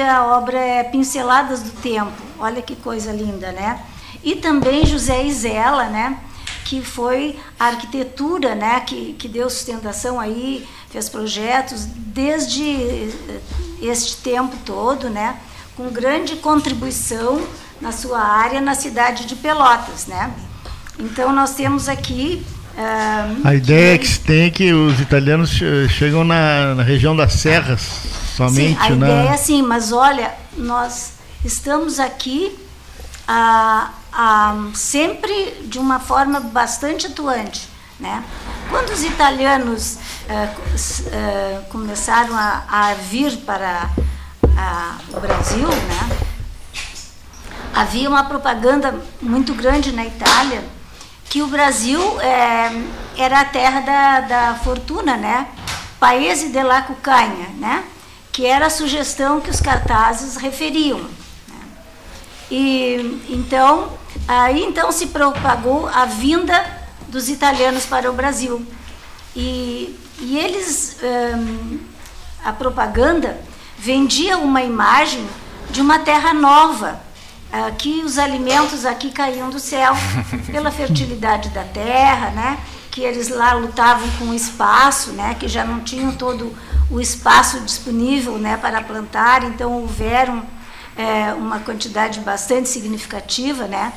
A obra é Pinceladas do Tempo, olha que coisa linda, né? E também José Isela, né? Que foi a arquitetura, né? Que, que deu sustentação aí, fez projetos desde eh, este tempo todo, né? Com grande contribuição na sua área na cidade de Pelotas, né? Então nós temos aqui a ideia que, que se tem é que os italianos chegam na, na região das serras somente, sim, a né? ideia é sim, mas olha, nós estamos aqui ah, ah, sempre de uma forma bastante atuante, né? Quando os italianos ah, começaram a, a, vir para o Brasil, né? Havia uma propaganda muito grande na Itália que o Brasil é, era a terra da, da fortuna, né? Paese de la Cucanha, né? Que era a sugestão que os cartazes referiam. Né? E então aí então se propagou a vinda dos italianos para o Brasil e, e eles hum, a propaganda vendia uma imagem de uma terra nova Aqui os alimentos aqui caíam do céu pela fertilidade da terra, né? Que eles lá lutavam com o espaço, né? Que já não tinham todo o espaço disponível, né? Para plantar, então houveram é, uma quantidade bastante significativa, né?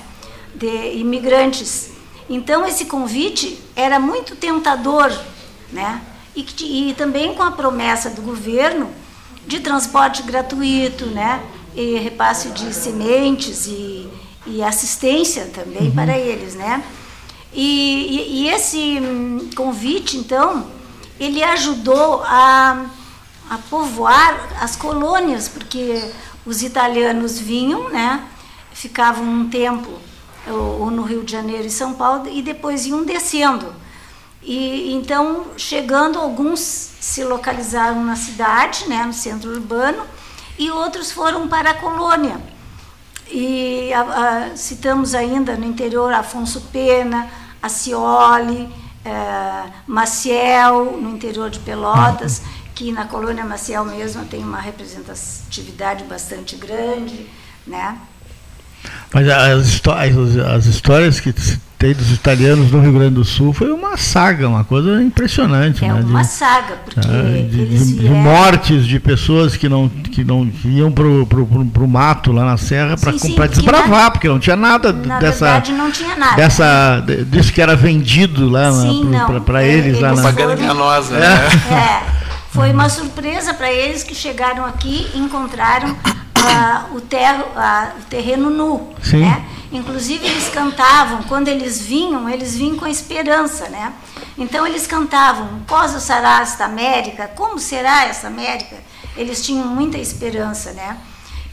De imigrantes. Então esse convite era muito tentador, né? E, e também com a promessa do governo de transporte gratuito, né? e repasse de sementes e, e assistência também uhum. para eles, né? E, e, e, esse convite, então, ele ajudou a, a povoar as colônias, porque os italianos vinham, né? Ficavam um tempo ou, ou no Rio de Janeiro e São Paulo e depois iam descendo. E então, chegando, alguns se localizaram na cidade, né, no centro urbano, e outros foram para a colônia. E a, a, citamos ainda no interior Afonso Pena, Acioli, é, Maciel, no interior de Pelotas, que na colônia Maciel mesmo tem uma representatividade bastante grande, né? Mas as, as histórias que tem dos italianos no Rio Grande do Sul foi uma saga, uma coisa impressionante. É né? uma de, saga, porque é, de, de, de, mortes de pessoas que não, que não iam para o mato lá na serra para desbravar, na, porque não tinha nada na dessa. Verdade, não tinha nada. Dessa, disso que era vendido lá para eles. eles lá na... Propaganda enganosa, é. né? É, foi uma surpresa para eles que chegaram aqui e encontraram o, uh, o terreno nu. Sim. Né? Inclusive eles cantavam, quando eles vinham, eles vinham com esperança, né? Então eles cantavam, cosa será esta América? Como será essa América? Eles tinham muita esperança, né?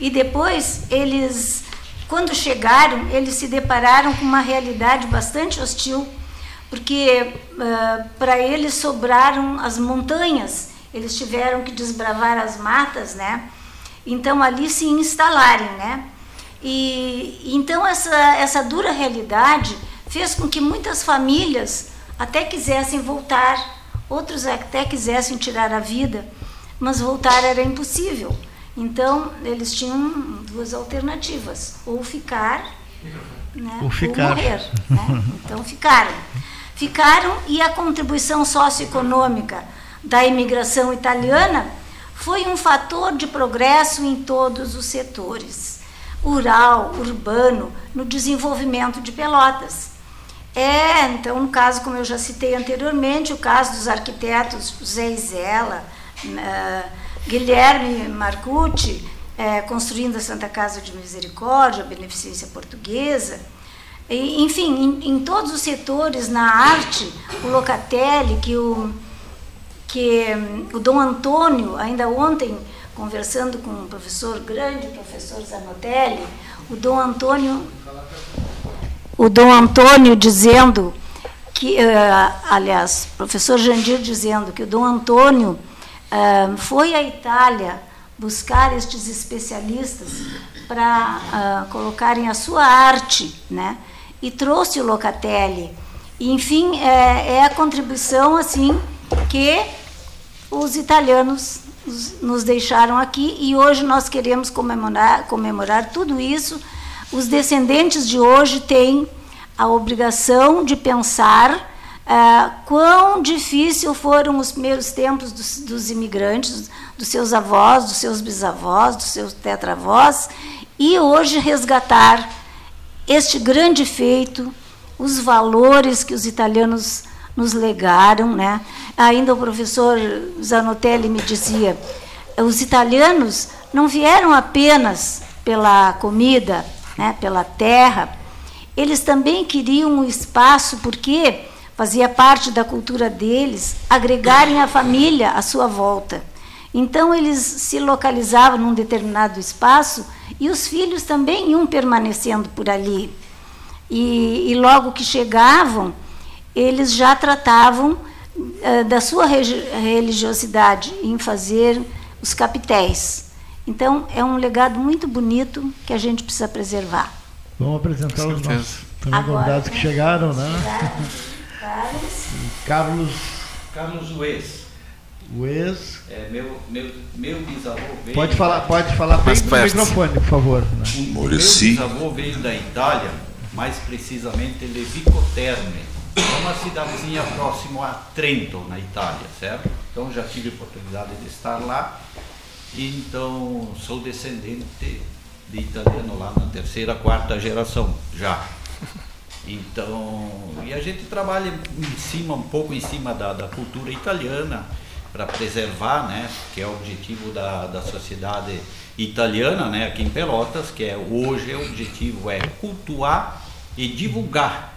E depois eles, quando chegaram, eles se depararam com uma realidade bastante hostil, porque uh, para eles sobraram as montanhas, eles tiveram que desbravar as matas, né? Então ali se instalarem, né? E então essa, essa dura realidade fez com que muitas famílias até quisessem voltar, outros até quisessem tirar a vida, mas voltar era impossível. Então eles tinham duas alternativas: ou ficar, né, ou, ficar. ou morrer. Né? Então ficaram. Ficaram e a contribuição socioeconômica da imigração italiana foi um fator de progresso em todos os setores rural, urbano, no desenvolvimento de Pelotas. É, então, no caso, como eu já citei anteriormente, o caso dos arquitetos José Isela, uh, Guilherme Marcucci, uh, construindo a Santa Casa de Misericórdia, a Beneficência Portuguesa, e, enfim, em, em, todos os setores, na arte, o Locatelli, que o, que um, o Dom Antônio, ainda ontem, conversando com um professor grande, o professor Zanotelli, o Dom Antônio, o Dom Antônio dizendo que, uh, aliás, professor Jandir dizendo que o Dom Antônio uh, foi à Itália buscar estes especialistas para uh, colocarem a sua arte, né? E trouxe o Locatelli. Enfim, é, é a contribuição assim que os italianos nos deixaram aqui e hoje nós queremos comemorar, comemorar tudo isso. Os descendentes de hoje têm a obrigação de pensar ah, quão difícil foram os primeiros tempos dos, dos, imigrantes, dos seus avós, dos seus bisavós, dos seus tetravós, e hoje resgatar este grande feito, os valores que os italianos nos legaram. Né? Ainda o professor Zanotelli me dizia: os italianos não vieram apenas pela comida, né, pela terra, eles também queriam um espaço, porque fazia parte da cultura deles, agregarem a família à sua volta. Então eles se localizavam num determinado espaço e os filhos também iam permanecendo por ali. E, e logo que chegavam, eles já tratavam uh, da sua religiosidade em fazer os capitéis. Então é um legado muito bonito que a gente precisa preservar. Vamos apresentar os nossos convidados que chegaram, né? Carlos. Carlos. Carlos Uez. Uez. É, meu, meu, meu bisavô veio. Pode falar, pode falar bem no microfone, por favor. Né? Meu bisavô veio da Itália, mais precisamente Levico Terme. É uma cidadezinha próximo a Trento, na Itália, certo? Então já tive oportunidade de estar lá. Então sou descendente de italiano lá na terceira, quarta geração já. Então, e a gente trabalha em cima, um pouco em cima da, da cultura italiana, para preservar, né, que é o objetivo da, da sociedade italiana, né, aqui em Pelotas, que é hoje o objetivo é cultuar e divulgar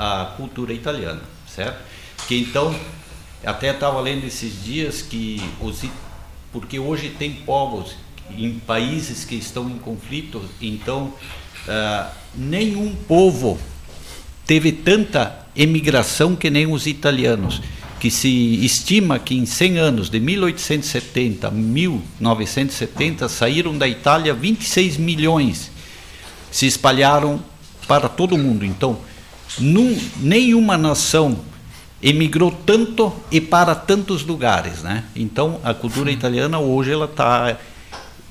a cultura italiana, certo? Que então, até estava lendo esses dias que os porque hoje tem povos em países que estão em conflito, então uh, nenhum povo teve tanta emigração que nem os italianos, que se estima que em 100 anos, de 1870 a 1970, saíram da Itália 26 milhões, se espalharam para todo o mundo. Então, num, nenhuma nação emigrou tanto e para tantos lugares, né? Então, a cultura italiana hoje ela está,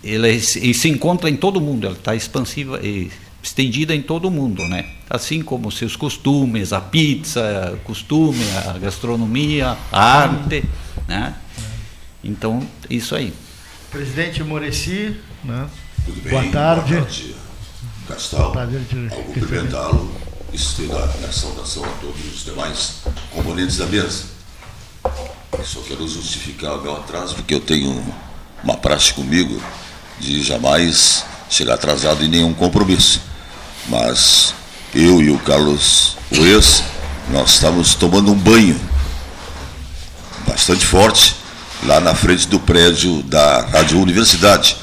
ela se encontra em todo o mundo, ela está expansiva e estendida em todo o mundo, né? Assim como seus costumes, a pizza, o costume, a gastronomia, a arte, né? Então, isso aí. Presidente Moreci, né? Tudo bem? Boa tarde. Boa tarde. Boa estender a saudação a todos os demais componentes da mesa. Eu só quero justificar o meu atraso, porque eu tenho uma prática comigo de jamais chegar atrasado em nenhum compromisso. Mas eu e o Carlos Ruiz, nós estávamos tomando um banho bastante forte lá na frente do prédio da Rádio Universidade.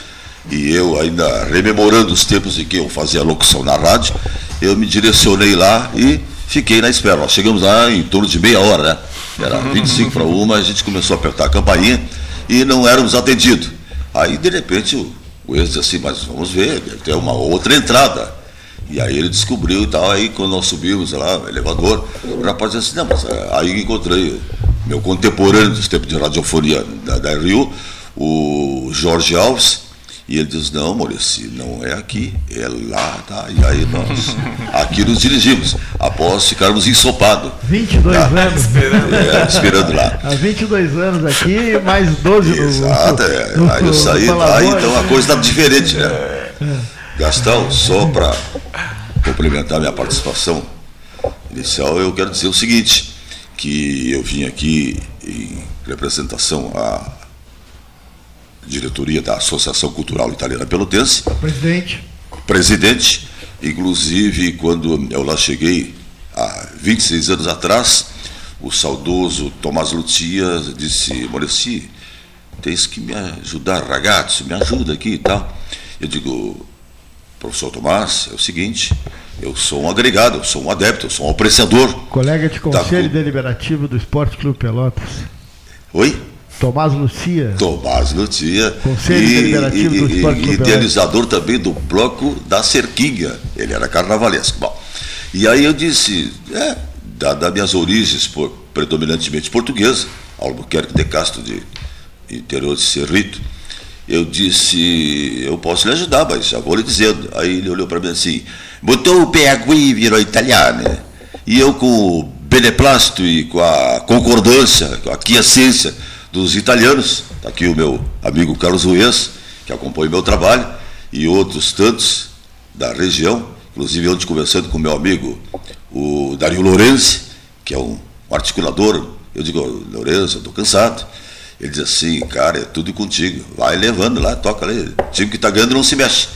E eu ainda rememorando os tempos em que eu fazia locução na rádio, eu me direcionei lá e fiquei na espera. Nós chegamos lá em torno de meia hora, né? Era 25 para uma, a gente começou a apertar a campainha e não éramos atendidos. Aí, de repente, o, o ex disse assim, mas vamos ver, deve ter uma outra entrada. E aí ele descobriu e tal, aí quando nós subimos lá, no elevador, o rapaz disse assim, não, mas é, aí encontrei meu contemporâneo dos tempos de radiofonia da, da Rio, o Jorge Alves, e ele diz, não, Maurício, não é aqui, é lá, tá? E aí nós aqui nos dirigimos, após ficarmos ensopados. 22 tá? anos. Esperando. É, esperando lá. Há 22 anos aqui, mais 12 no Exato, é. No, aí eu saí, aí então a coisa está diferente, né? É. Gastão, só para complementar minha participação inicial, eu quero dizer o seguinte, que eu vim aqui em representação à diretoria da Associação Cultural Italiana Pelotense. Presidente. Presidente, inclusive quando eu lá cheguei há 26 anos atrás, o saudoso Tomás Lucia disse, Moreci, tens que me ajudar, ragazzo, me ajuda aqui e tal. Eu digo, professor Tomás, é o seguinte, eu sou um agregado, eu sou um adepto, eu sou um apreciador. Colega de conselho da... deliberativo do Esporte Clube Pelotas. Oi? Tomás Lucia. Tomás Lucia. Conselho e, deliberativo e, do Esporte Clube Idealizador também do bloco da Cerquinha. Ele era carnavalesco. Bom, e aí eu disse, é, das minhas origens por, predominantemente portuguesa, Albuquerque de Castro de interior de Cerrito, eu disse, eu posso lhe ajudar, mas já vou lhe dizendo. Aí ele olhou para mim assim, botou o pé aqui e virou italiano. E eu com o beneplácito e com a concordância, com a aquiescência dos italianos, está aqui o meu amigo Carlos Ruiz, que acompanha o meu trabalho, e outros tantos da região, inclusive ontem conversando com o meu amigo, o Dario Lourenço, que é um articulador, eu digo, Lourenço, eu estou cansado. Ele diz assim, cara, é tudo contigo, vai levando lá, toca ali, o time que está ganhando não se mexe.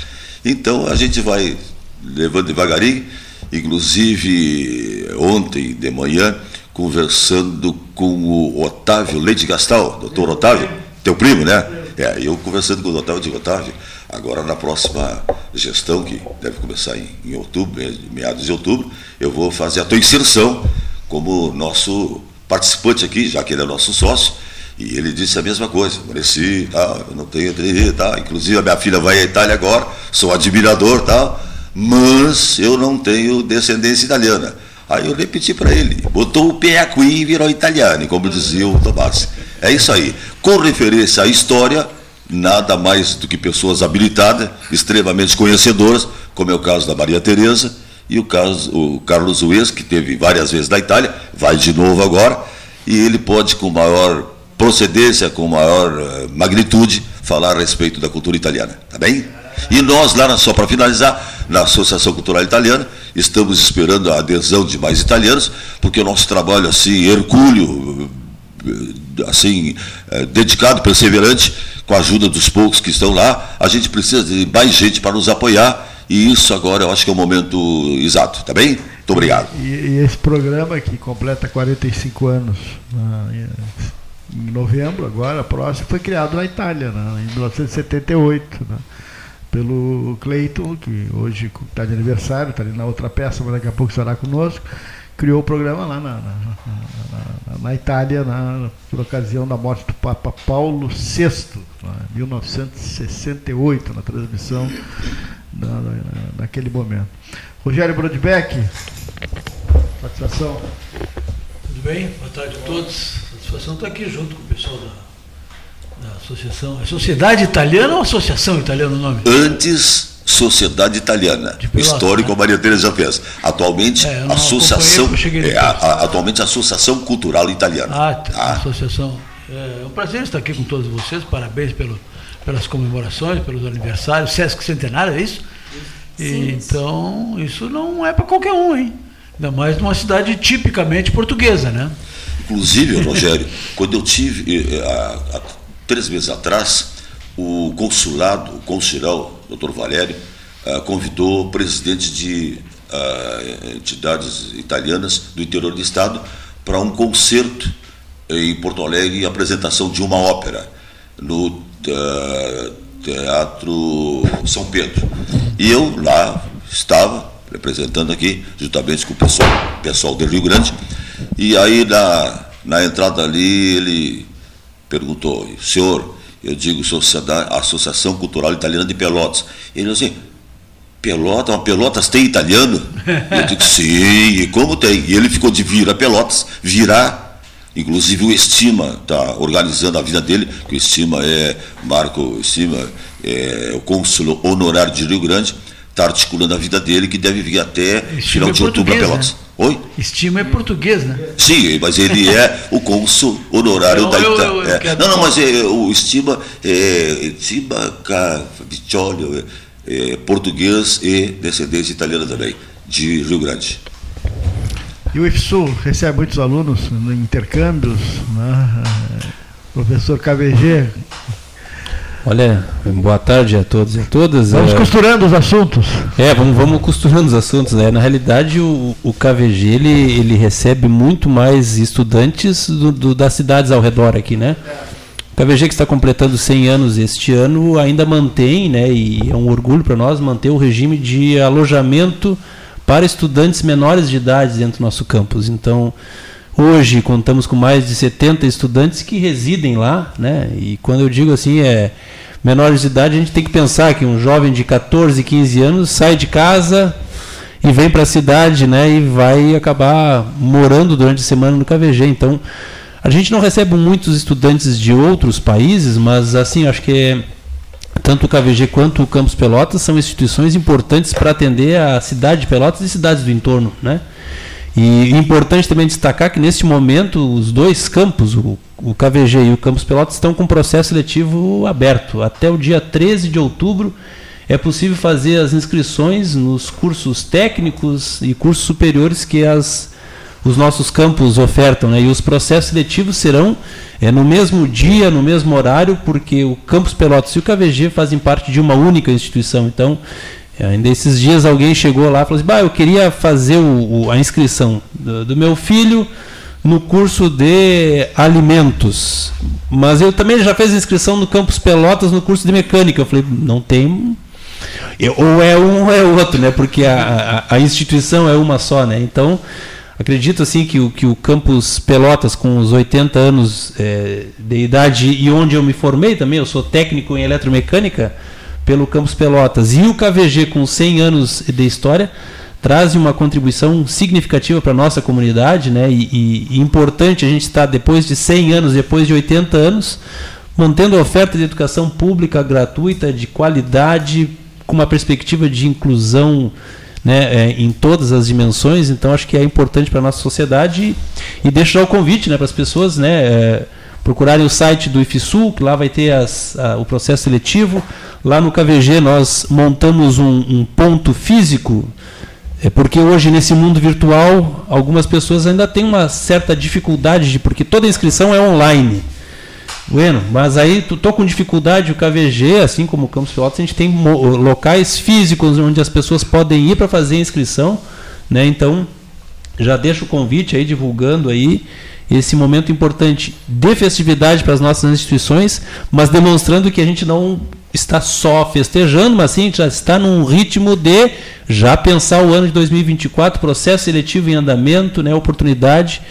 Então a gente vai levando devagarinho, inclusive ontem de manhã, conversando com o Otávio Leite Gastal, doutor Otávio, teu primo, né? É, eu conversando com o Otávio, eu digo, Otávio, agora na próxima gestão, que deve começar em, em outubro, meados de outubro, eu vou fazer a tua inserção como nosso participante aqui, já que ele é nosso sócio, e ele disse a mesma coisa, Mureci, tá, eu não tenho tá, inclusive a minha filha vai à Itália agora, sou admirador, tá, mas eu não tenho descendência italiana. Aí eu repeti para ele, botou o pé aqui e virou italiano, como dizia o Tomás. É isso aí. Com referência à história, nada mais do que pessoas habilitadas, extremamente conhecedoras, como é o caso da Maria Tereza e o caso o Carlos Ruiz, que teve várias vezes na Itália, vai de novo agora, e ele pode com maior procedência, com maior uh, magnitude, falar a respeito da cultura italiana, tá bem? E nós lá, só para finalizar, na Associação Cultural Italiana, estamos esperando a adesão de mais italianos, porque o nosso trabalho assim, hercúleo, assim, é, dedicado, perseverante, com a ajuda dos poucos que estão lá, a gente precisa de mais gente para nos apoiar e isso agora eu acho que é o momento exato, tá bem? Muito obrigado. E, e esse programa que completa 45 anos né, em novembro, agora, próximo, foi criado na Itália, né, em 1978. Né, pelo Cleiton, que hoje está de aniversário, está ali na outra peça, mas daqui a pouco estará conosco criou o programa lá na, na, na, na Itália, por ocasião da morte do Papa Paulo VI, em 1968, na transmissão naquele momento. Rogério Brodbeck, satisfação. Tudo bem? Boa tarde a todos. Satisfação estar aqui junto com o pessoal da, da associação. É Sociedade Italiana ou Associação Italiana o nome? Antes Sociedade Italiana, histórico né? Maria Teresa fez. Atualmente, é, associação, é, a, a, atualmente Associação Cultural Italiana. Ah, tá. associação. É, é um prazer estar aqui com todos vocês. Parabéns pelo, pelas comemorações, pelos aniversários. Sesc Centenário, é isso? E, então, isso não é para qualquer um, hein? Ainda mais numa cidade tipicamente portuguesa, né? Inclusive, Rogério, quando eu tive, eh, há, há três meses atrás, o consulado, o consular, doutor Valério, uh, convidou presidentes de uh, entidades italianas do interior do estado para um concerto em Porto Alegre e apresentação de uma ópera no uh, Teatro São Pedro. E eu lá estava representando aqui, juntamente com o pessoal, pessoal do Rio Grande, e aí na, na entrada ali ele perguntou, senhor, eu digo Sociedade, Associação Cultural Italiana de Pelotas. Ele assim, Pelotas, uma Pelotas tem italiano? Eu digo, sim, e como tem? E ele ficou de virar Pelotas, virar, inclusive o Estima está organizando a vida dele, que o Estima é, Marco Estima, é o cônsul honorário de Rio Grande, está articulando a vida dele, que deve vir até final é de outubro a Pelotas. Né? Oi? Estima é português, né? Sim, mas ele é o cônsul honorário não, da Itália. É. Não, não, mas é, o Estima é Estima Caviccioli, é, é, português e descendência italiana também, de Rio Grande. E o IFSU recebe muitos alunos em intercâmbios, né? professor KVG, Olha, boa tarde a todos e a todas. Vamos é, costurando os assuntos. É, vamos, vamos costurando os assuntos. Né? Na realidade, o, o KVG ele, ele recebe muito mais estudantes do, do, das cidades ao redor aqui, né? O KVG que está completando 100 anos este ano ainda mantém, né? E é um orgulho para nós manter o regime de alojamento para estudantes menores de idade dentro do nosso campus. Então, Hoje contamos com mais de 70 estudantes que residem lá, né? E quando eu digo assim, é menores de idade, a gente tem que pensar que um jovem de 14, 15 anos sai de casa e vem para a cidade, né? E vai acabar morando durante a semana no KVG. Então, A gente não recebe muitos estudantes de outros países, mas assim, acho que é, tanto o KVG quanto o Campus Pelotas são instituições importantes para atender a cidade de Pelotas e cidades do entorno, né? E importante também destacar que neste momento os dois campos, o, o KVG e o Campus Pelotas, estão com processo seletivo aberto. Até o dia 13 de outubro é possível fazer as inscrições nos cursos técnicos e cursos superiores que as, os nossos campos ofertam. Né? E os processos seletivos serão é, no mesmo dia, no mesmo horário, porque o Campus Pelotas e o KVG fazem parte de uma única instituição. Então, ainda esses dias alguém chegou lá e falou assim: bah, eu queria fazer o, o, a inscrição do, do meu filho no curso de alimentos. Mas eu também já fiz inscrição no Campus Pelotas no curso de mecânica. Eu falei, não tem ou é um ou é outro, né? Porque a, a, a, instituição é uma só, né? Então, acredito assim que o, que o campus Pelotas, com os 80 anos é, de idade e onde eu me formei também, eu sou técnico em eletromecânica pelo campus Pelotas, e o KVG com 100 anos de história, traz uma contribuição significativa para a nossa comunidade, né? E, e, importante a gente estar depois de 100 anos, depois de 80 anos, mantendo a oferta de educação pública gratuita, de qualidade, com uma perspectiva de inclusão né, é, em todas as dimensões, então acho que é importante para a nossa sociedade e, e deixo já o convite né, para as pessoas né, é, procurarem o site do IFSUL, que lá vai ter as, a, o processo seletivo. Lá no KVG nós montamos um, um ponto físico, é porque hoje nesse mundo virtual algumas pessoas ainda têm uma certa dificuldade, de, porque toda inscrição é online. Bueno, mas aí tu tô com dificuldade o KVG, assim como o Campos Pelotas, a gente tem locais físicos onde as pessoas podem ir para fazer inscrição, né? Então, já deixo o convite aí divulgando aí esse momento importante de festividade para as nossas instituições, mas demonstrando que a gente não está só festejando, mas sim já está num ritmo de já pensar o ano de 2024, processo seletivo em andamento, né, oportunidade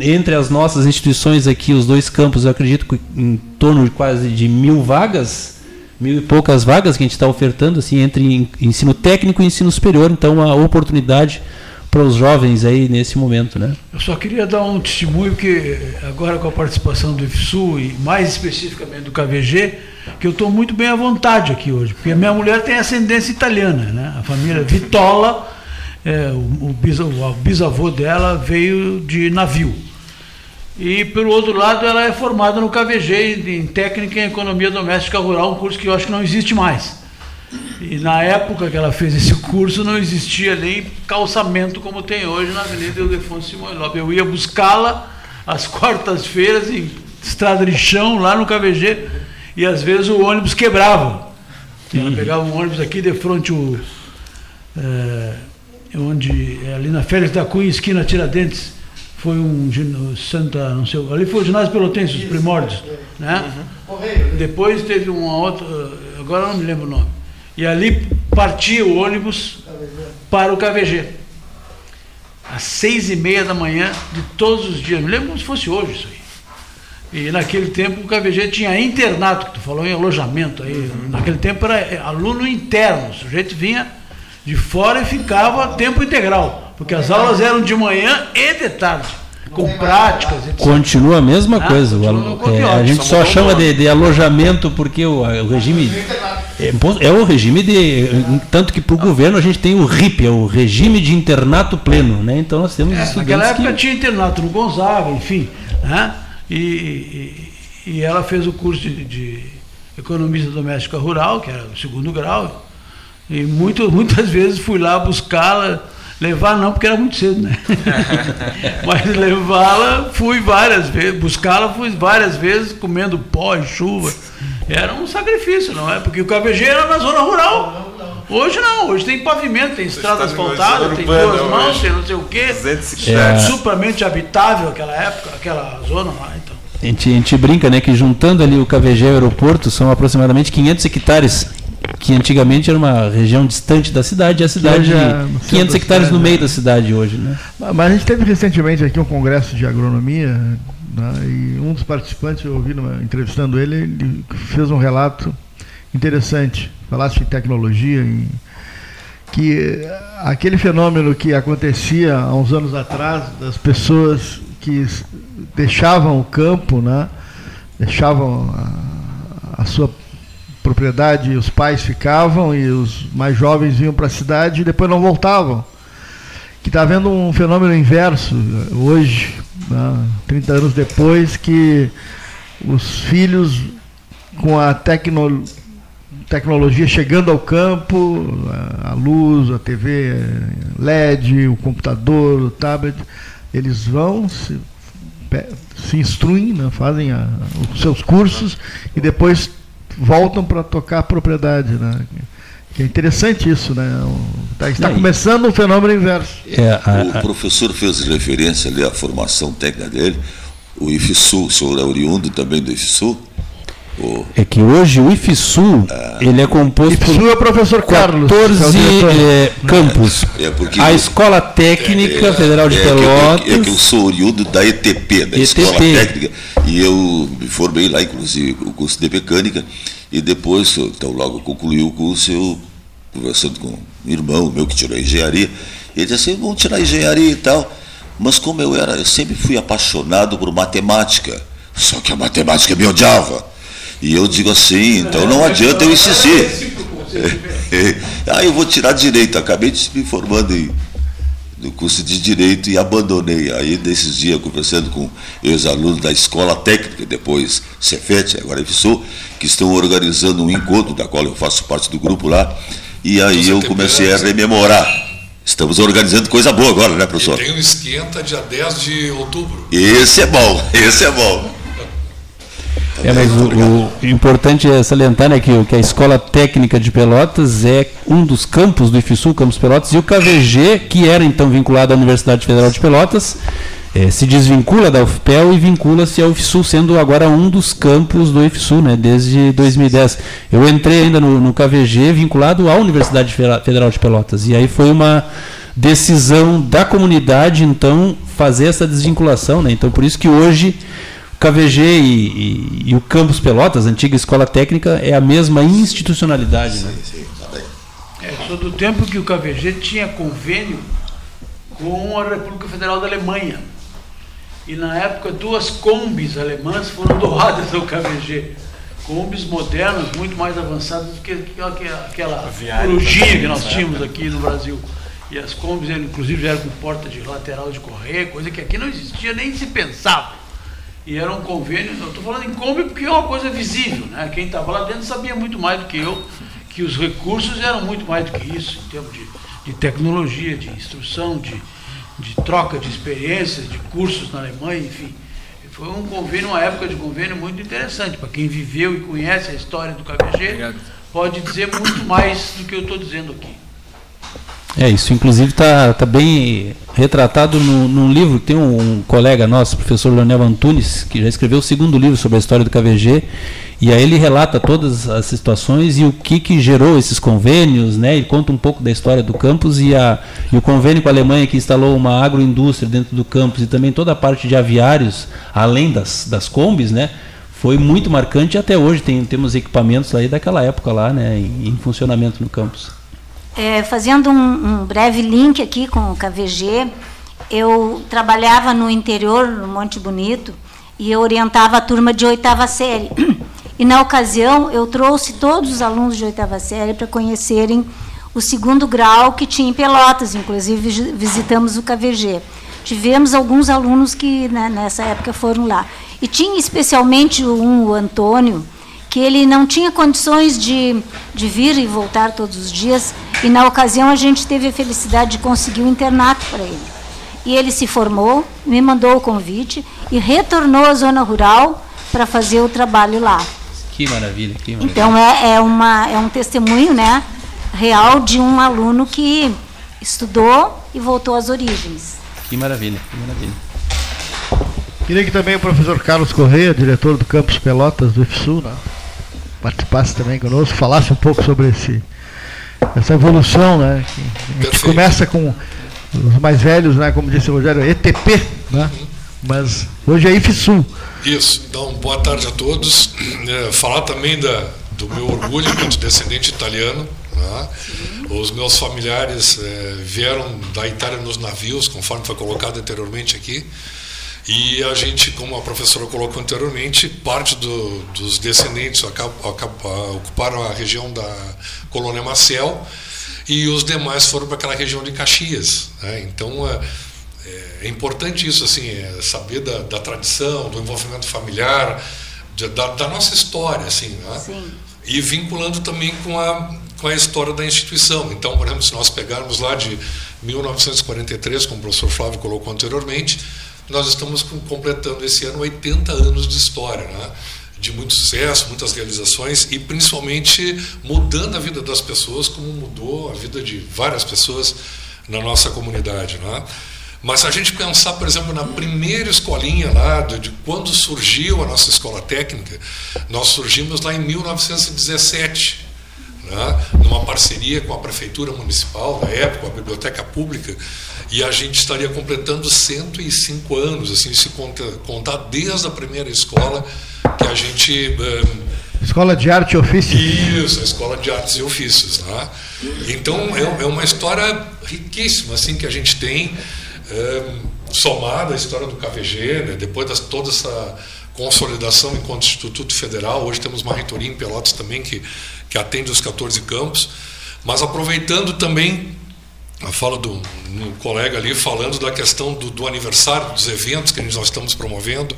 entre as nossas instituições aqui, os dois campos, eu acredito que em torno de quase de mil vagas, mil e poucas vagas que a gente está ofertando, assim, entre ensino técnico e ensino superior. Então, uma oportunidade para os jovens aí nesse momento, né? Eu só queria dar um testemunho que agora com a participação do IFSU e mais especificamente do KVG, que eu estou muito bem à vontade aqui hoje, porque a minha mulher tem ascendência italiana, né? A família Vitola é, o, o, bisavô dela veio de navio. E, pelo outro lado, ela é formada no KVG, em Técnica em Economia Doméstica Rural, um curso que eu acho que não existe mais. E na época que ela fez esse curso, não existia nem calçamento como tem hoje na Avenida Ildefonso Simões Lopes. Eu ia buscá-la às quartas-feiras em estrada de chão, lá no KVG, e às vezes o ônibus quebrava. Ela pegava um ônibus aqui de frente o. É, onde é ali na Félix da Cunha, esquina Tiradentes, foi um Santa, não sei, ali foi o ginásio Pelotense, os primórdios, né? Uhum. Depois teve uma outra, agora não me lembro o nome. E ali partia o ônibus para o KVG. Às seis e meia da manhã de todos os dias. Me lembro como se fosse hoje isso aí. E naquele tempo o KVG tinha internato, que tu falou em alojamento aí. Uhum. Naquele tempo era aluno interno, o sujeito vinha de fora e ficava tempo integral, porque as aulas eram de manhã e de tarde, com práticas. Etc. Continua a mesma ah, coisa. O, é, a gente só chama de, de, alojamento porque o, o regime é, é, o regime de tanto que para o governo a gente tem o RIP, é o regime de internato pleno, né? Então nós temos é, naquela época que... tinha internato no Gonzaga, enfim, né? E, e, e ela fez o curso de, de economista doméstica rural, que era o segundo grau, e muito, muitas vezes fui lá buscá-la, levar não, porque era muito cedo, né? Mas levá-la, fui várias vezes, buscá-la fui várias vezes, comendo pó e chuva. Era um sacrifício, não é? Porque o KVG era na zona rural. Hoje não, hoje tem pavimento, tem estrada asfaltada, tem duas mãos, tem não sei o quê. É. Supermente habitável aquela época, aquela zona lá, então. A gente, a gente brinca, né, que juntando ali o KVG e o aeroporto são aproximadamente 500 hectares que antigamente era uma região distante da cidade, e a cidade é 500 hectares no meio da cidade hoje. Né? Mas a gente teve recentemente aqui um congresso de agronomia né, e um dos participantes, eu ouvi numa, entrevistando ele, ele fez um relato interessante, falasse de tecnologia, em, que aquele fenômeno que acontecia há uns anos atrás, das pessoas que que deixavam o campo, né? deixavam a, a sua propriedade, os pais ficavam e os mais jovens vinham para a cidade e depois não voltavam. Que está havendo um fenômeno inverso hoje, né? 30 anos depois, que os filhos com a tecno, tecnologia chegando ao campo, a, a luz, a TV LED, o computador, o tablet, eles vão se, se instruem, né, fazem a, os seus cursos e depois voltam para tocar a propriedade. Né? É interessante isso, né? Tá, está começando um fenômeno inverso. É, a, a... O professor fez referência ali à formação técnica dele. O IFSU, o senhor é oriundo também do IFSU? É que hoje o IFSU ah, ele é composto IFSU por é o professor Carlos, 14 é, campos. É porque a Escola Técnica é, é Federal de é Pelotas. Que eu, é que eu sou oriundo da ETP, da ETP. Escola Técnica, e eu me formei lá, inclusive, o curso de mecânica, e depois, então logo concluí o curso, eu conversando com um irmão meu que tirou engenharia, ele disse assim, vamos tirar engenharia e tal. Mas como eu era, eu sempre fui apaixonado por matemática, só que a matemática me odiava. E eu digo assim, então não adianta eu insistir. ah, eu vou tirar direito. Acabei de me formando em, no curso de direito e abandonei. Aí, desses dias, conversando com ex-alunos da escola técnica, depois Cefet, agora FSU, que estão organizando um encontro, da qual eu faço parte do grupo lá. E aí eu comecei a rememorar. Estamos organizando coisa boa agora, né, professor? E tem um esquenta dia 10 de outubro. Esse é bom, esse é bom. É, mas o, o, importante é salientar né, que, que a Escola Técnica de Pelotas é um dos campos do IFSU, Campus Pelotas, e o KVG, que era então vinculado à Universidade Federal de Pelotas, é, se desvincula da UFPEL e vincula-se ao IFSU, sendo agora um dos campos do IFSU, né, desde 2010. Eu entrei ainda no, no KVG vinculado à Universidade Federal de Pelotas, e aí foi uma decisão da comunidade, então, fazer essa desvinculação. Né? Então, por isso que hoje KVG e, e, e, o Campus Pelotas, antiga escola técnica, é a mesma institucionalidade. Né? Sim, sim, tá É, sou do tempo que o KVG tinha convênio com a República Federal da Alemanha. E na época duas combis alemãs foram doadas ao KVG. Combis modernas, muito mais avançadas do que aquela, aquela corujinha que nós tínhamos aqui no Brasil. E as combis, inclusive, eram com porta de lateral de correr, coisa que aqui não existia, nem se pensava. E era um convênio, eu estou falando em Kombi porque é uma coisa visível, né? Quem estava lá dentro sabia muito mais do que eu, que os recursos eram muito mais do que isso, em termos de, de tecnologia, de instrução, de, de troca de experiências, de cursos na Alemanha, enfim. Foi um convênio, uma época de convênio muito interessante. Para quem viveu e conhece a história do KBG, pode dizer muito mais do que eu estou dizendo aqui. É, isso inclusive está tá bem retratado no, num livro que tem um, um, colega nosso, professor Leonel Antunes, que já escreveu o segundo livro sobre a história do KVG, e aí ele relata todas as situações e o que, que gerou esses convênios, né? Ele conta um pouco da história do campus e, a, e o convênio com a Alemanha que instalou uma agroindústria dentro do campus e também toda a parte de aviários, além das, das combis, né? Foi muito marcante e até hoje tem, temos equipamentos aí daquela época lá, né? em, em funcionamento no campus. É, fazendo um, um, breve link aqui com o KVG, eu trabalhava no interior, no Monte Bonito, e eu orientava a turma de oitava série. E na ocasião eu trouxe todos os alunos de oitava série para conhecerem o segundo grau que tinha em Pelotas, inclusive visitamos o KVG. Tivemos alguns alunos que né, nessa época foram lá. E tinha especialmente um, o Antônio, que ele não tinha condições de, de vir e voltar todos os dias, e na ocasião a gente teve a felicidade de conseguir um internato para ele. E ele se formou, me mandou o convite e retornou à zona rural para fazer o trabalho lá. Que maravilha, que maravilha. Então é, é, uma, é um testemunho né, real de um aluno que estudou e voltou às origens. Que maravilha, que maravilha. Queria que também o professor Carlos Correia, diretor do Campus Pelotas do IFSU, né? Participasse também conosco, falasse um pouco sobre esse, essa evolução, né? a gente começa com os mais velhos, né? Como disse o Rogério, ETP, né? Mas hoje é IFSU. Isso. Então, boa tarde a todos. É, falar também da, do meu orgulho enquanto descendente italiano. Né? Os meus familiares é, vieram da Itália nos navios, conforme foi colocado anteriormente aqui. E a gente, como a professora colocou anteriormente, parte do, dos descendentes ocuparam a região da colônia Marcel e os demais foram para aquela região de Caxias. Né? Então é, é, importante isso, assim, é saber da, da, tradição, do envolvimento familiar, de, da, da, nossa história, assim, né? E vinculando também com a, com a história da instituição. Então, por exemplo, se nós pegarmos lá de 1943, como o professor Flávio colocou anteriormente, nós estamos completando esse ano 80 anos de história. Né? de muito sucesso, muitas realizações e principalmente mudando a vida das pessoas, como mudou a vida de várias pessoas na nossa comunidade. Né? Mas se a gente pensar, por exemplo, na primeira escolinha lá, de, de quando surgiu a nossa escola técnica, nós surgimos lá em 1917, né? numa parceria com a prefeitura municipal, na época, a biblioteca pública, e a gente estaria completando 105 anos, assim, se contar desde a primeira escola que a gente. Um, Escola de Arte e Ofícios. Isso, a Escola de Artes e Ofícios. Né? Então, é, é, uma história riquíssima assim que a gente tem, um, somada à história do KVG, né? depois de toda essa consolidação enquanto Instituto Federal. Hoje temos uma reitoria em Pelotas também que, que atende os 14 campos. Mas aproveitando também a fala do colega ali, falando da questão do, do aniversário, dos eventos que nós estamos promovendo.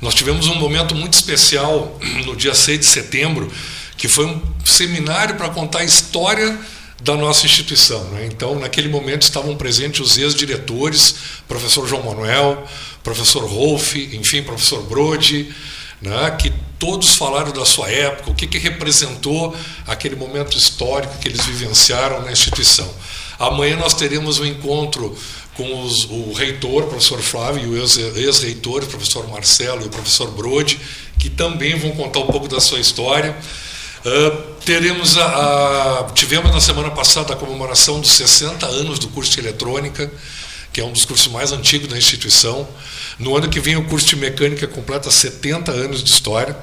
Nós tivemos um momento muito especial no dia 6 de setembro, que foi um seminário para contar a história da nossa instituição. Né? Então, naquele momento estavam presentes os ex-diretores, professor João Manuel, professor Rolf, enfim, professor Brode, né? que todos falaram da sua época, o que, que representou aquele momento histórico que eles vivenciaram na instituição. Amanhã nós teremos um encontro com os, o reitor, o professor Flávio, e o ex-reitor, o professor Marcelo e o professor Brode, que também vão contar um pouco da sua história. Uh, teremos a, a, tivemos na semana passada a comemoração dos 60 anos do curso de eletrônica, que é um dos cursos mais antigos da instituição. No ano que vem, o curso de mecânica completa 70 anos de história.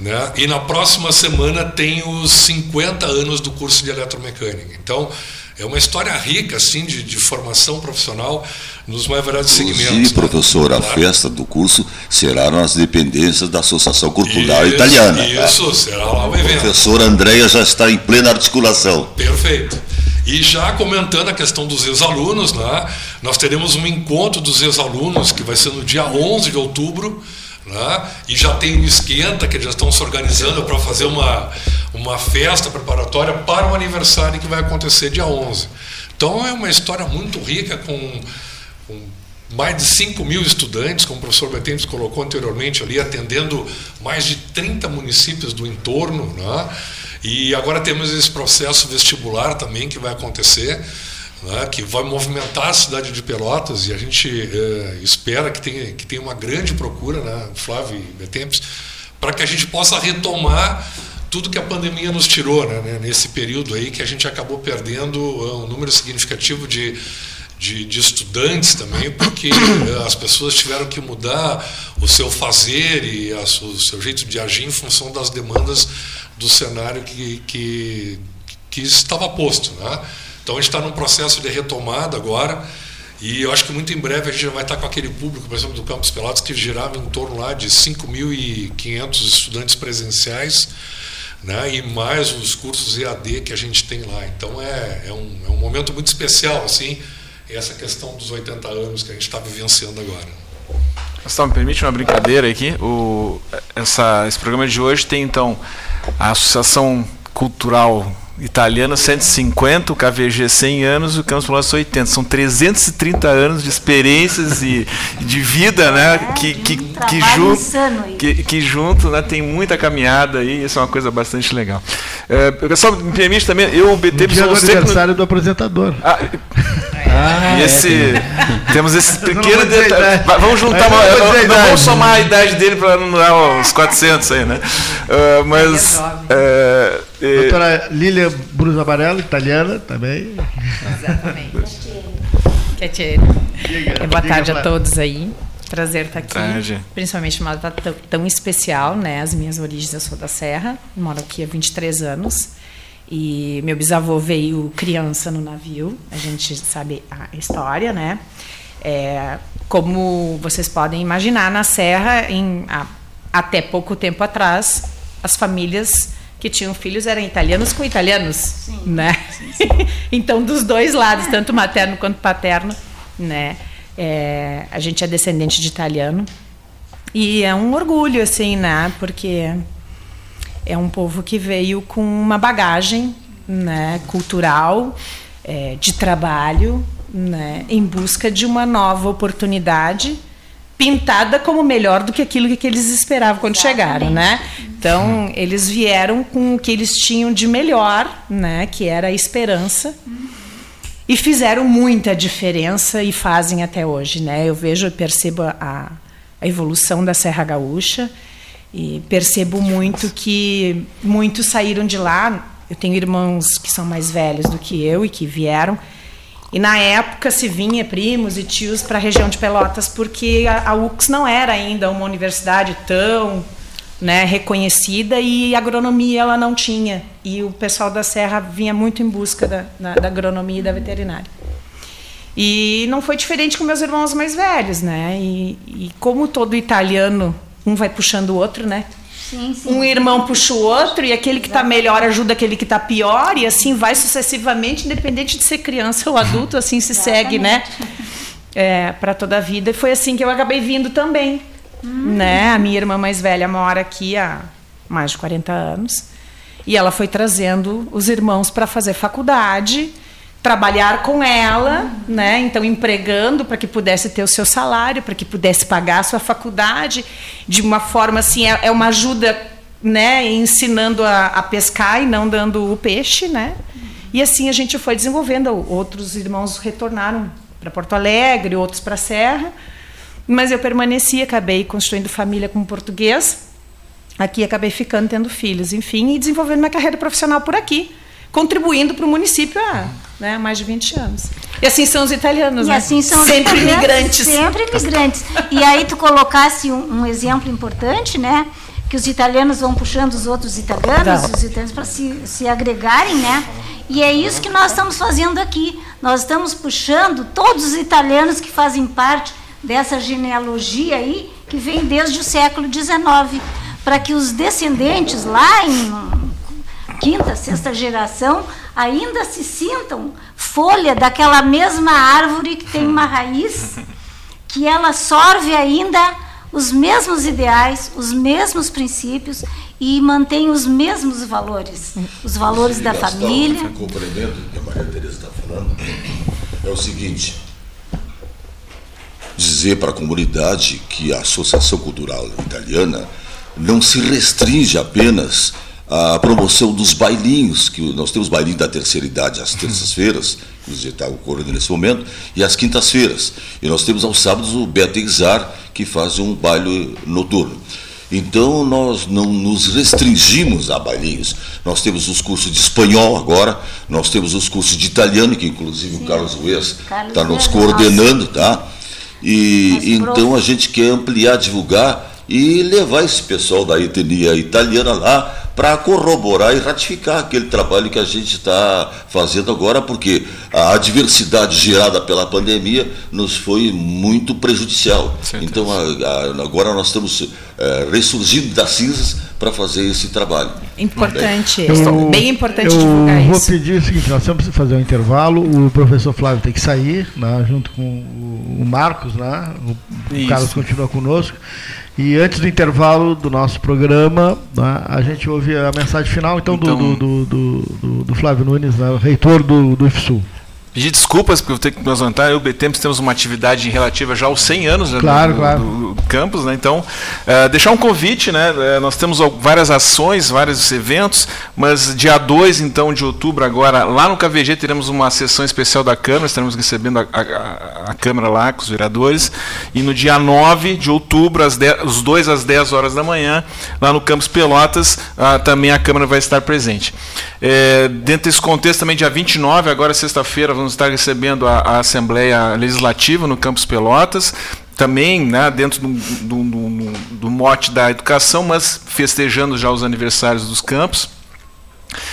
Né? E na próxima semana tem os 50 anos do curso de eletromecânica. Então, é uma história rica assim de, de formação profissional nos mais variados segmentos. Inclusive, né? professor, a festa do curso será nas dependências da Associação Cultural isso, Italiana. Isso, tá? será lá o evento. O professor Andréia já está em plena articulação. Perfeito. E já comentando a questão dos ex-alunos, né, nós teremos um encontro dos ex-alunos que vai ser no dia 11 de outubro, né? E já tem o Esquenta, que eles já estão se organizando para fazer uma, uma festa preparatória para o aniversário que vai acontecer dia 11. Então é uma história muito rica, com, com mais de 5 mil estudantes, como o professor Betentes colocou anteriormente ali, atendendo mais de 30 municípios do entorno. Né? E agora temos esse processo vestibular também que vai acontecer né, que vai movimentar a cidade de Pelotas e a gente é, espera que tenha, que tenha uma grande procura, né, Flávio Betempes, para que a gente possa retomar tudo que a pandemia nos tirou né, né nesse período aí que a gente acabou perdendo uh, um número significativo de, de, de, estudantes também, porque uh, as pessoas tiveram que mudar o seu fazer e a, o seu jeito de agir em função das demandas do cenário que, que, que estava posto. Né? Então a gente está num processo de retomada agora. E eu acho que muito em breve a gente já vai estar com aquele público, por exemplo, do Campus Pelados, que girava em torno lá de 5.500 estudantes presenciais, né, e mais os cursos EAD que a gente tem lá. Então é, é, um, é um momento muito especial, assim, essa questão dos 80 anos que a gente está vivenciando agora. Só me permite uma brincadeira aqui. O, essa, esse programa de hoje tem, então, a Associação Cultural italiano 150, o KVG 100 anos e o Campos Pelotas 80. São 330 anos de experiências e de vida, né? É, que, que, um que, junto, que, que, junto né, tem muita caminhada aí, isso é uma coisa bastante legal. É, pessoal, me permite também, eu, o BT... No dia do aniversário no... do apresentador. Ah, ah, esse, é, temos esse pequeno detalhe. Vamos juntar, uma, não, não vamos somar a idade dele para não dar uns 400 aí, né? Uh, mas. Uh, Doutora Lília Brus Amarelo, italiana também. Exatamente. Boa tarde a todos aí. Prazer estar aqui. Tarde. Principalmente numa data tão, tão especial, né? As minhas origens, eu sou da Serra, moro aqui há 23 anos. E meu bisavô veio criança no navio, a gente sabe a história, né? É, como vocês podem imaginar, na Serra, em, a, até pouco tempo atrás, as famílias que tinham filhos eram italianos com italianos, sim, né? Sim, sim. então, dos dois lados, tanto materno quanto paterno, né? É, a gente é descendente de italiano e é um orgulho, assim, né? Porque é um povo que veio com uma bagagem, né? Cultural, é, de trabalho, né? Em busca de uma nova oportunidade pintada como melhor do que aquilo que eles esperavam quando Exatamente. chegaram, né? Então, eles vieram com o que eles tinham de melhor, né, que era a esperança. E fizeram muita diferença e fazem até hoje, né? Eu vejo, eu percebo a, a evolução da Serra Gaúcha e percebo muito que muitos saíram de lá. Eu tenho irmãos que são mais velhos do que eu e que vieram e na época se vinha primos e tios para a região de Pelotas, porque a, a UX não era ainda uma universidade tão né, reconhecida e agronomia ela não tinha. E o pessoal da Serra vinha muito em busca da, da agronomia e da veterinária. E não foi diferente com meus irmãos mais velhos, né? E, e como todo italiano, um vai puxando o outro, né? Sim, sim. Um irmão puxa o outro e aquele que está melhor ajuda aquele que está pior e assim vai sucessivamente, independente de ser criança ou adulto, assim se Exatamente. segue, né? É, para toda a vida. E foi assim que eu acabei vindo também. Hum. Né? A minha irmã mais velha mora aqui há mais de 40 anos. E ela foi trazendo os irmãos para fazer faculdade trabalhar com ela, né? Então empregando para que pudesse ter o seu salário, para que pudesse pagar a sua faculdade, de uma forma assim é, é uma ajuda, né? Ensinando a, a, pescar e não dando o peixe, né? E assim a gente foi desenvolvendo. Outros irmãos retornaram para Porto Alegre, outros para a Serra, mas eu permaneci, acabei construindo família com português. Aqui acabei ficando tendo filhos, enfim, e desenvolvendo minha carreira profissional por aqui contribuindo para o município há né, mais de 20 anos. E assim são os italianos, e né? assim são sempre imigrantes. Sempre imigrantes. E aí tu colocasse um, um, exemplo importante, né? Que os italianos vão puxando os outros italianos, Não. os italianos para se, se agregarem, né? E é isso que nós estamos fazendo aqui. Nós estamos puxando todos os italianos que fazem parte dessa genealogia aí, que vem desde o século XIX, para que os descendentes lá em quinta, sexta geração ainda se sintam folha daquela mesma árvore que tem uma raiz, que ela sorve ainda os mesmos ideais, os mesmos princípios e mantém os mesmos valores, os valores da Gastão, família. Compreendendo o que a Maria Teresa está falando, é o seguinte: dizer para a comunidade que a Associação Cultural Italiana não se restringe apenas a promoção dos bailinhos, que nós temos bailinho da terceira idade às terças-feiras, que está ocorrendo nesse momento, e às quintas-feiras. E nós temos aos sábados o Beto Exar, que faz um baile noturno. Então, nós não nos restringimos a bailinhos. Nós temos os cursos de espanhol agora, nós temos os cursos de italiano, que inclusive Sim. o Carlos Ruiz está nos coordenando, tá? E então a gente quer ampliar, divulgar e levar esse pessoal da etnia italiana lá para corroborar e ratificar aquele trabalho que a gente está fazendo agora, porque a adversidade gerada pela pandemia nos foi muito prejudicial. Então, a, a, agora nós estamos é, ressurgindo das cinzas para fazer esse trabalho. Importante, eu, bem importante eu divulgar vou isso. pedir o seguinte, nós temos que fazer um intervalo, o professor Flávio tem que sair, né, junto com o Marcos, né, o, o Carlos continua conosco. E antes do intervalo do nosso programa, né, a gente ouve a mensagem final então, então do, do, do, do, do Flávio Nunes, né, reitor do, do IFSU. Pedir desculpas porque eu tenho que me ausentar. Eu e o BTEMPS temos uma atividade relativa já aos 100 anos né, claro, do, claro. do, do, campus. Né? Então, uh, deixar um convite. Né? Uh, nós temos várias ações, vários eventos, mas dia 2 então, de outubro, agora, lá no KVG, teremos uma sessão especial da Câmara. Estaremos recebendo a, a, a Câmara lá com os vereadores. E no dia 9 de outubro, às 10, os 2 às 10 horas da manhã, lá no Campus Pelotas, uh, também a Câmara vai estar presente. É, dentro desse contexto, também dia 29, agora sexta-feira, vamos estar recebendo a, a, Assembleia Legislativa no Campus Pelotas, também né, dentro do, do, do, do mote da educação, mas festejando já os aniversários dos campos.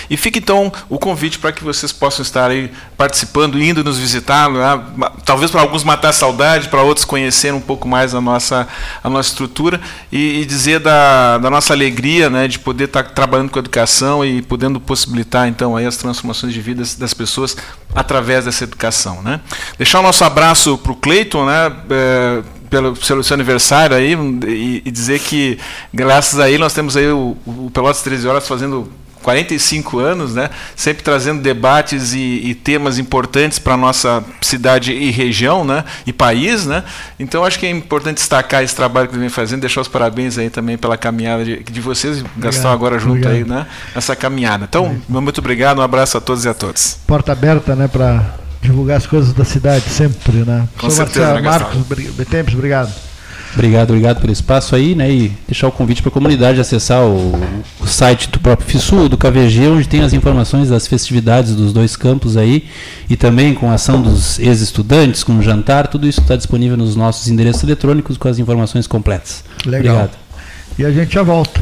E fica então o convite para que vocês possam estar aí participando, indo nos visitar, né? talvez para alguns matar a saudade, para outros conhecer um pouco mais a nossa, a nossa estrutura e, e dizer da, da, nossa alegria né, de poder estar trabalhando com educação e podendo possibilitar então aí as transformações de vida das pessoas através dessa educação. Né? Deixar o nosso abraço para o Cleiton, né? É, pelo, pelo seu aniversário aí e, e, dizer que graças a ele nós temos aí o, o Pelotas 13 Horas fazendo 45 anos, né? sempre trazendo debates e, e temas importantes para a nossa cidade e região né? e país. Né? Então, acho que é importante destacar esse trabalho que ele vem fazendo, deixar os parabéns aí também pela caminhada de, de vocês, obrigado, Gastão agora junto obrigado. aí né? nessa caminhada. Então, muito obrigado, um abraço a todos e a todas. Porta aberta né, para divulgar as coisas da cidade sempre. Né? Com certeza, Marcelo, Marcos Betempes, obrigado. Obrigado, obrigado pelo espaço aí, né? E deixar o convite para a comunidade acessar o, o, site do próprio FISU, do KVG, onde tem as informações das festividades dos dois campos aí, e também com a ação dos ex-estudantes, com o jantar, tudo isso está disponível nos nossos endereços eletrônicos com as informações completas. Legal. Obrigado. E a gente já volta.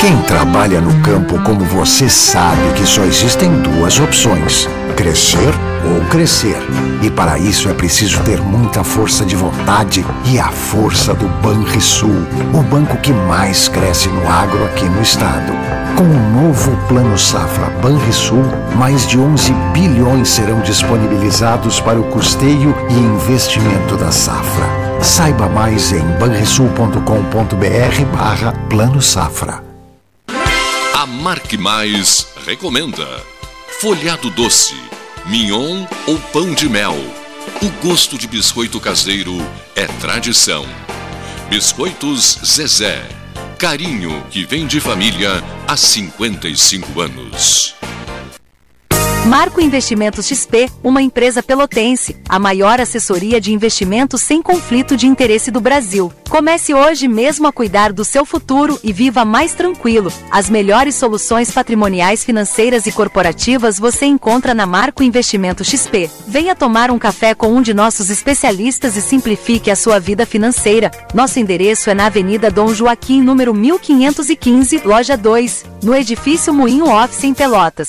Quem trabalha no campo como você sabe que só existem duas opções: crescer ou crescer. E para isso é preciso ter muita força de vontade e a força do Banrisul, o banco que mais cresce no agro aqui no estado. Com o novo Plano Safra Banrisul, mais de 11 bilhões serão disponibilizados para o custeio e investimento da safra. Saiba mais em banrisul.com.br barra Plano Safra. Marque Mais recomenda folhado doce, mignon ou pão de mel. O gosto de biscoito caseiro é tradição. Biscoitos Zezé. Carinho que vem de família há 55 anos. Marco Investimentos XP, uma empresa pelotense, a maior assessoria de investimentos sem conflito de interesse do Brasil. Comece hoje mesmo a cuidar do seu futuro e viva mais tranquilo. As melhores soluções patrimoniais, financeiras e corporativas você encontra na Marco Investimento XP. Venha tomar um café com um de nossos especialistas e simplifique a sua vida financeira. Nosso endereço é na Avenida Dom Joaquim, número 1515, loja 2, no edifício Moinho Office em Pelotas.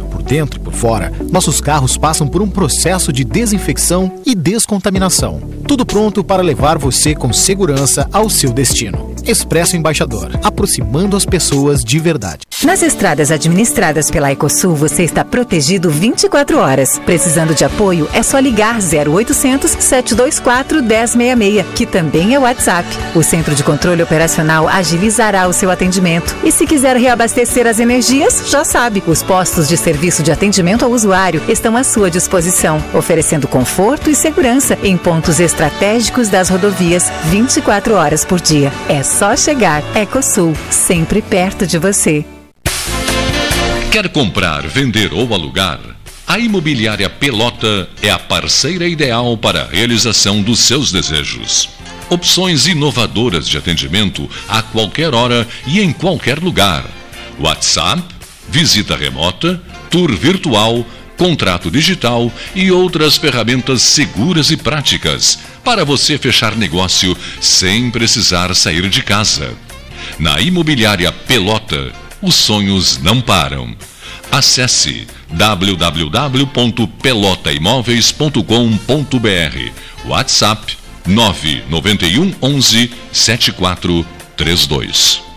Dentro e por fora, nossos carros passam por um processo de desinfecção e descontaminação. Tudo pronto para levar você com segurança ao seu destino. Expresso Embaixador, aproximando as pessoas de verdade. Nas estradas administradas pela Ecosul, você está protegido 24 horas. Precisando de apoio, é só ligar 0800 724 1066, que também é WhatsApp. O Centro de Controle Operacional agilizará o seu atendimento. E se quiser reabastecer as energias, já sabe, os postos de serviço de atendimento ao usuário estão à sua disposição, oferecendo conforto e segurança em pontos estratégicos das rodovias 24 horas por dia. É só chegar. Ecosul, sempre perto de você. Quer comprar, vender ou alugar? A Imobiliária Pelota é a parceira ideal para a realização dos seus desejos. Opções inovadoras de atendimento a qualquer hora e em qualquer lugar. WhatsApp, visita remota, tour virtual, contrato digital e outras ferramentas seguras e práticas para você fechar negócio sem precisar sair de casa. Na Imobiliária Pelota, Os sonhos não param. Acesse www.pelotaimoveis.com.br. WhatsApp 991 11 7432.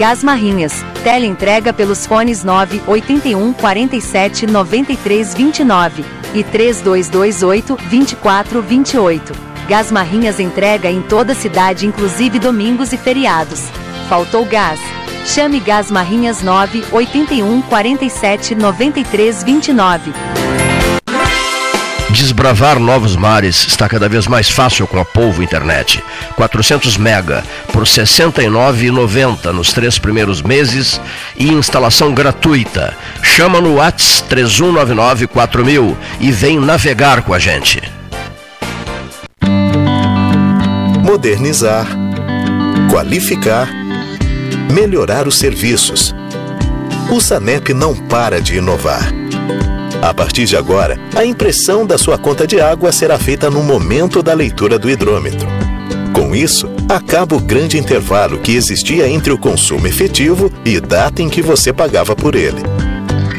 Gás Marrinhas. Tele entrega pelos fones 9 81 47 93 29 e 3228 24 28. Gás Marrinhas entrega em toda a cidade, inclusive domingos e feriados. Faltou gás? Chame Gás Marrinhas 9 81 47 93 29. Desbravar novos mares está cada vez mais fácil com a Polvo Internet. 400 mega por R$ 69,90 nos três primeiros meses e instalação gratuita. Chama no Whats 31994000 e vem navegar com a gente. Modernizar, qualificar, melhorar os serviços. O Sanep não para de inovar a partir de agora, a impressão da sua conta de água será feita no momento da leitura do hidrômetro. Com isso, acaba o grande intervalo que existia entre o consumo efetivo e data em que você pagava por ele.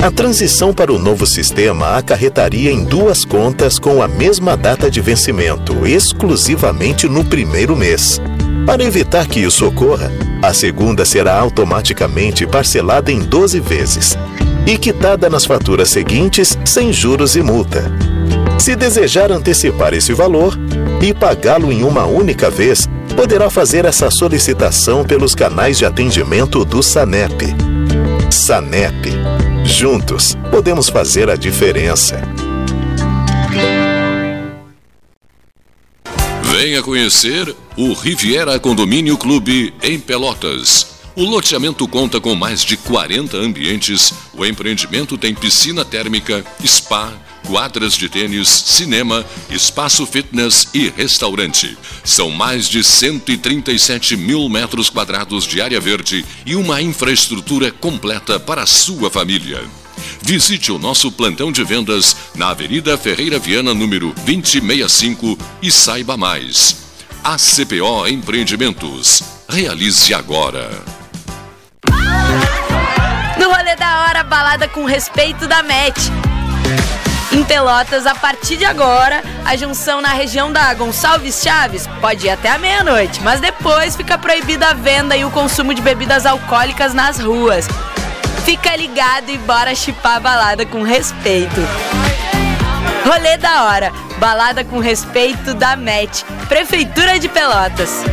A transição para o novo sistema acarretaria em duas contas com a mesma data de vencimento, exclusivamente no primeiro mês. Para evitar que isso ocorra, a segunda será automaticamente parcelada em 12 vezes, e quitada nas faturas seguintes sem juros e multa. Se desejar antecipar esse valor e pagá-lo em uma única vez, poderá fazer essa solicitação pelos canais de atendimento do SANEP. SANEP. Juntos, podemos fazer a diferença. Venha conhecer o Riviera Condomínio Clube em Pelotas. O loteamento conta com mais de 40 ambientes. O empreendimento tem piscina térmica, spa, quadras de tênis, cinema, espaço fitness e restaurante. São mais de 137 mil metros quadrados de área verde e uma infraestrutura completa para a sua família. Visite o nosso plantão de vendas na Avenida Ferreira Viana, número 2065 e saiba mais. ACPO Empreendimentos. Realize agora. No rolê da hora, balada com respeito da MET. Em Pelotas, a partir de agora, a junção na região da Gonçalves Chaves pode ir até a meia-noite, mas depois fica proibida a venda e o consumo de bebidas alcoólicas nas ruas. Fica ligado e bora chipar a balada com respeito. Rolê da hora, balada com respeito da MET, Prefeitura de Pelotas.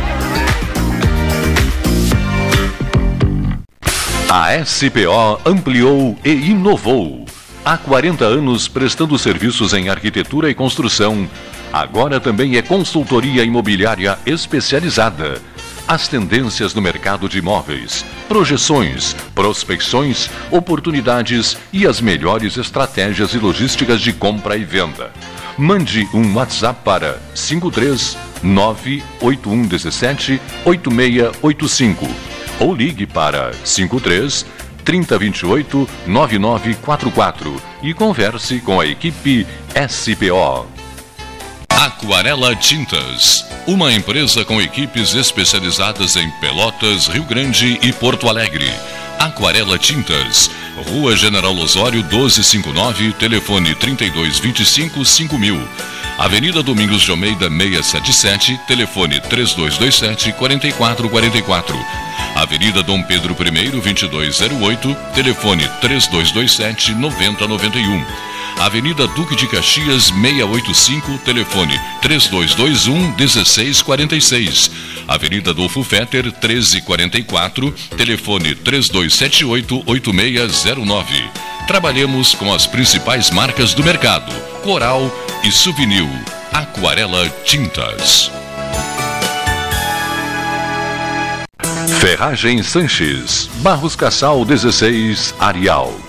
A SPO ampliou e inovou. Há 40 anos prestando serviços em arquitetura e construção. Agora também é consultoria imobiliária especializada. As tendências no mercado de imóveis, projeções, prospecções, oportunidades e as melhores estratégias e logísticas de compra e venda. Mande um WhatsApp para 53 98117 8685 ou ligue para 53 3028 9944 e converse com a equipe SPO. Aquarela Tintas, uma empresa com equipes especializadas em Pelotas, Rio Grande e Porto Alegre. Aquarela Tintas, Rua General Osório 1259, telefone 3225 5000. Avenida Domingos de Almeida 677, telefone 3227 4444. Avenida Dom Pedro I 2208, telefone 3227 9091. Avenida Duque de Caxias 685, telefone 3221 1646. Avenida Adolfo Fetter 1344, telefone 3278 8609. Trabalhamos com as principais marcas do mercado: Coral e Souvenir. Aquarela Tintas. Ferragem Sanches, Barros Cassal 16, Arial.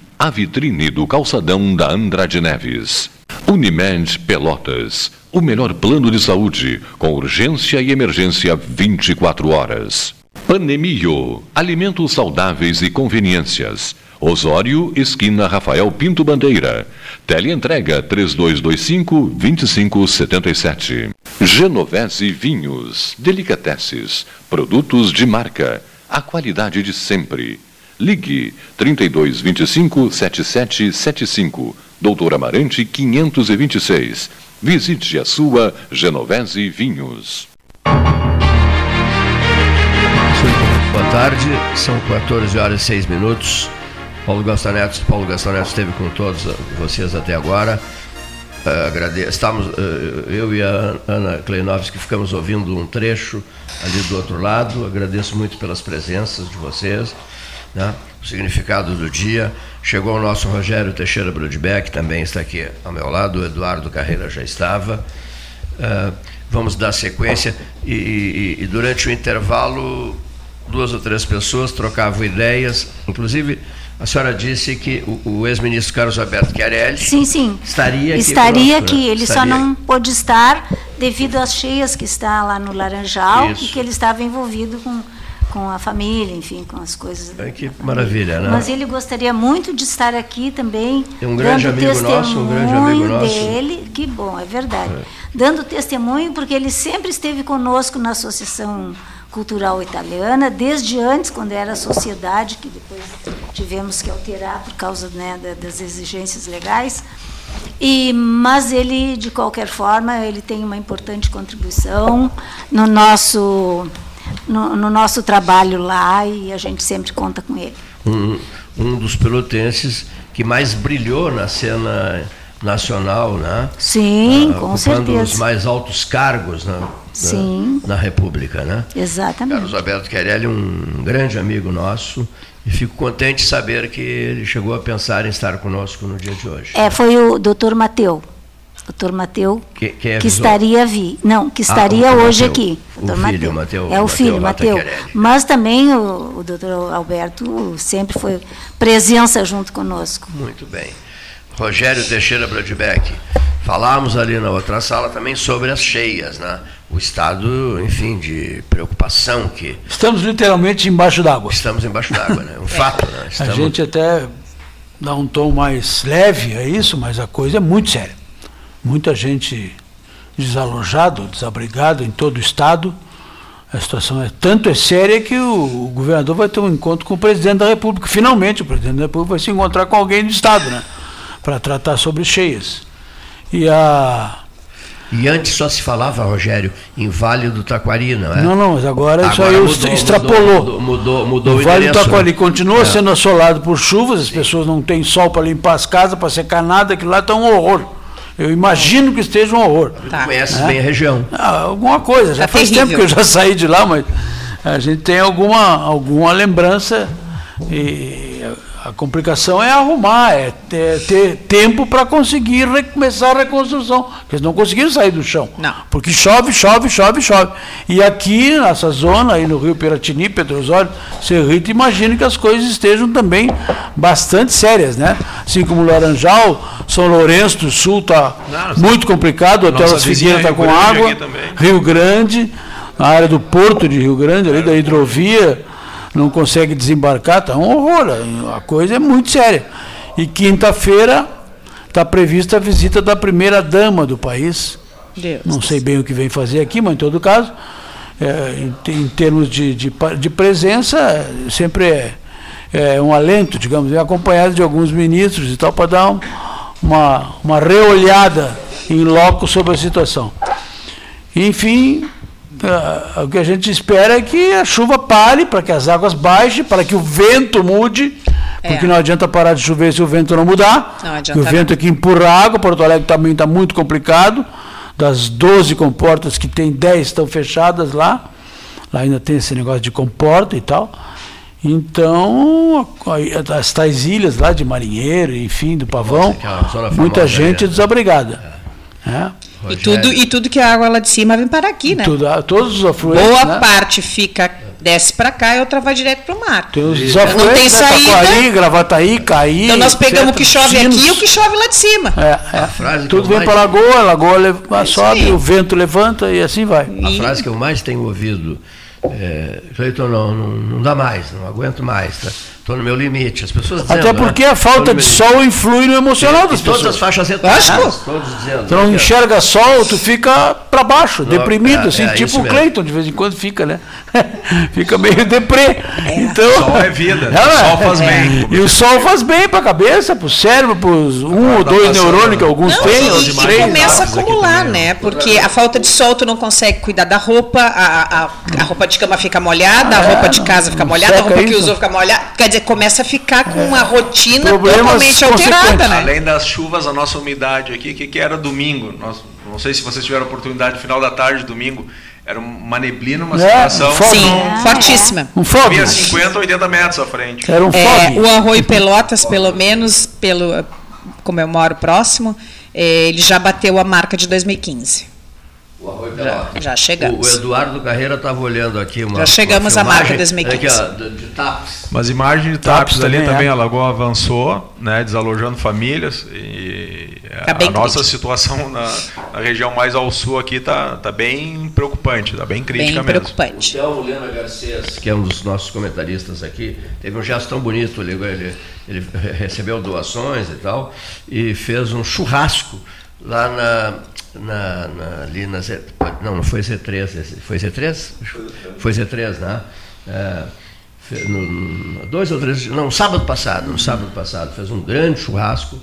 a vitrine do calçadão da Andrade Neves. Unimed Pelotas, o melhor plano de saúde, com urgência e emergência 24 horas. Panemio, alimentos saudáveis e conveniências. Osório, esquina Rafael Pinto Bandeira. Teleentrega 3225-2577. Genovese Vinhos, Delicateces, produtos de marca, a qualidade de sempre. Ligue 3225-7775, Doutor Amarante 526. Visite a sua Genovese Vinhos. Boa tarde, são 14 horas e 6 minutos. Paulo Gastaneto, Paulo Gastaneto esteve com todos vocês até agora. Uh. Estamos, uh, eu e a Ana Kleinovski ficamos ouvindo um trecho ali do outro lado. Agradeço muito pelas presenças de vocês, né? o significado do dia. Chegou o nosso Rogério Teixeira Brudbeck, também está aqui ao meu lado. O Eduardo Carreira já estava. Uh, vamos dar sequência e, e, e durante o intervalo duas ou três pessoas trocavam ideias, inclusive a senhora disse que o, o ex-ministro Carlos Alberto Chiarelli sim, sim. estaria aqui. Estaria aqui, né? ele estaria. só não pôde estar devido às cheias que está lá no Laranjal Isso. e que ele estava envolvido com, com a família, enfim, com as coisas. É, que maravilha, né? Mas ele gostaria muito de estar aqui também. É um grande amigo nosso, um grande amigo nosso. dele, que bom, é verdade. É. Dando testemunho, porque ele sempre esteve conosco na associação cultural italiana, desde antes, quando era sociedade, que depois tivemos que alterar por causa né, das exigências legais. E, mas ele, de qualquer forma, ele tem uma importante contribuição no nosso, no, no nosso trabalho lá e a gente sempre conta com ele. Um, um dos pelotenses que mais brilhou na cena nacional, né? Sim, uh, com certeza. os mais altos cargos, né? Sim. Na, na, República, né? Exatamente. Carlos Alberto Querelli, um grande amigo nosso, e fico contente de saber que ele chegou a pensar em estar conosco no dia de hoje. É, foi o doutor Mateu. Doutor Mateu, que, que, é que estaria vi, não, que ah, estaria ah, hoje Mateu, aqui. O filho, Mateu. É o filho, Mateu. Mas também o, o doutor Alberto sempre foi presença junto conosco. Muito bem. Rogério Teixeira Brodbeck. Falamos ali na outra sala também sobre as cheias, né? O estado, enfim, de preocupação que. Estamos literalmente embaixo d'água. Estamos embaixo d'água, né? Um fato, né? Estamos... A gente até dá um tom mais leve a isso, mas a coisa é muito séria. Muita gente desalojado, desabrigado em todo o estado. A situação é tanto é séria que o, o governador vai ter um encontro com o presidente da República. Finalmente, o presidente da República vai se encontrar com alguém do estado, né? Para tratar sobre cheias. E a e antes só se falava, Rogério, em Vale do Taquari, não é? Não, não, mas agora, agora isso aí mudou, extrapolou. Mudou, mudou, mudou o, Vale do Taquari continua é. sendo assolado por chuvas, as pessoas não têm sol para limpar as casas, para secar nada, aquilo lá está um horror. Eu imagino que esteja um horror. Tá. Conhece é? bem a região. Ah, alguma coisa, já tá faz terrível. tempo que eu já saí de lá, mas a gente tem alguma, alguma lembrança. E a complicação é arrumar, é ter, ter tempo para conseguir recomeçar a reconstrução. Porque eles não conseguiram sair do chão. Não. Porque chove, chove, chove, chove. E aqui, nessa zona, aí no Rio Piratini, Petrosório, Serrito, imagino que as coisas estejam também bastante sérias, né? Assim como Laranjal, São Lourenço do Sul está muito complicado, até as Figueiras está com água, Rio Grande, na área do Porto de Rio Grande, ali da hidrovia não consegue desembarcar, está um horror. A coisa é muito séria. E quinta-feira está prevista a visita da primeira dama do país. Deus. Não sei bem o que vem fazer aqui, mas em todo caso, é, em, em, termos de, de, de, presença, sempre é, é, um alento, digamos, acompanhado de alguns ministros e tal, para dar um, uma, uma reolhada em loco sobre a situação. Enfim, o que a gente espera é que a chuva pare, para que as águas baixem, para que o vento mude, é. porque não adianta parar de chover se o vento não mudar. Não adianta. O vento aqui empurra água, Porto Alegre também está muito complicado. Das 12 comportas que tem, 10 estão fechadas lá. Lá ainda tem esse negócio de comporta e tal. Então, as tais ilhas lá de Marinheiro, enfim, do Pavão, Nossa, muita gente desabrigada. É. É. E tudo, e tudo que a água lá de cima vem para aqui, né? Tudo, todos os afluentes. Boa né? parte fica desce para cá e outra vai direto para o mar. Tem os não tem né, saída. Taquari, Gravataí, Caí. Então nós pegamos o que chove Sinos. aqui e o que chove lá de cima. É, é. Tudo vem mais... para a lagoa, a lagoa leva, sobe, o vento levanta e assim vai. A frase que eu mais tenho ouvido é, Cleiton, não, não, não, dá mais, não aguento mais, estou tá? no meu limite. As pessoas dizendo, Até porque né? a falta de sol influi no emocional das pessoas. Todas as faixas etárias, todos dizendo. Tu não né, enxerga sol, tu fica para baixo, não, deprimido, é, assim, é, tipo o Cleiton, de vez em quando fica, né? fica meio deprê. Então, o sol é vida, o sol faz bem. E o sol faz bem para a cabeça, para o cérebro, para os um ou dois neurônios que alguns não, têm. E, e começa a acumular, né? Porque a falta de sol tu não consegue cuidar da roupa, a, a, a roupa de cama fica molhada, a roupa de casa fica molhada, a roupa que usou fica molhada. Quer dizer, começa a ficar com uma rotina Problemas totalmente alterada, né? Além das chuvas, a nossa umidade aqui, que, que era domingo. Nós, não sei se vocês tiveram oportunidade, final da tarde, domingo, era uma neblina, uma é, situação. Sim, é. fortíssima. Um fogo. Havia 50, 80 metros à frente. Era um é, O Arroio Pelotas, pelo menos, pelo, como eu moro próximo, é, ele já bateu a marca de 2015. O Arroio Já, já chegamos. O, Eduardo Carreira estava olhando aqui uma. Já chegamos à marca 2015. Aqui, ó, de, de TAPS. Mas imagem de TAPS, TAPS ali também, também é. a Lagoa avançou, né, desalojando famílias. E tá a nossa crítico. situação na, na, região mais ao sul aqui está tá bem preocupante, está bem crítica bem mesmo. preocupante. O Thelmo Lena Garcês, que é um dos nossos comentaristas aqui, teve um gesto tão bonito, ele, ele, ele recebeu doações e tal, e fez um churrasco lá na na, na, ali na Z, não, não foi Z3, foi Z3? Foi Z3, né? É, no, dois ou três, não, sábado passado, no sábado passado, fez um grande churrasco,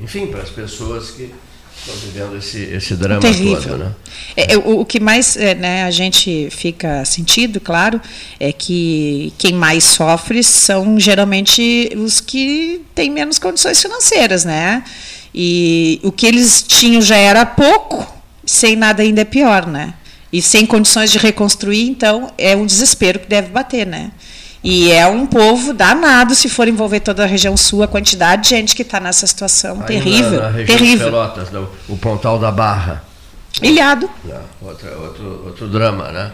enfim, para as pessoas que estão vivendo esse, esse drama Terrível. todo. Né? É, o, o, que mais é, né, a gente fica sentido, claro, é que quem mais sofre são geralmente os que têm menos condições financeiras, né? E o que eles tinham já era pouco, sem nada ainda é pior, né? E sem condições de reconstruir, então é um desespero que deve bater, né? E é um povo danado se for envolver toda a região sul, a quantidade de gente que está nessa situação Aí terrível. Na, na terrível. Pelotas, o Pontal da Barra. Ilhado. Outro, outro, outro drama, né?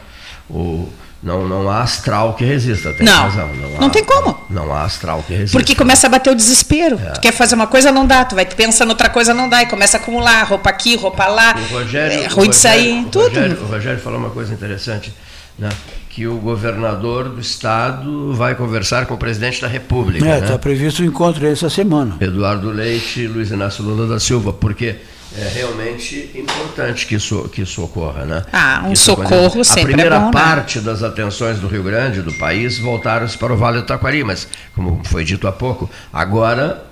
O, não, não há astral que resista, tem não, razão. Não, não há, tem como. Não, não, há astral que resista. Porque começa a bater o desespero. É. Tu quer fazer uma coisa, não dá. Tu vai pensando outra coisa, não dá. E começa a acumular roupa aqui, roupa lá. O Rogério, é ruim de sair, o tudo. Rogério, o Rogério falou uma coisa interessante. Né? que o governador do estado vai conversar com o presidente da República. É, está né? Tá previsto o um encontro essa semana. Eduardo Leite e Luiz Inácio Lula da Silva, porque é realmente importante que isso, que isso ocorra. Né? Ah, um socorro sempre A primeira é bom, né? parte né? das atenções do Rio Grande, do país, voltaram-se para o Vale do Taquari, mas, como foi dito há pouco, agora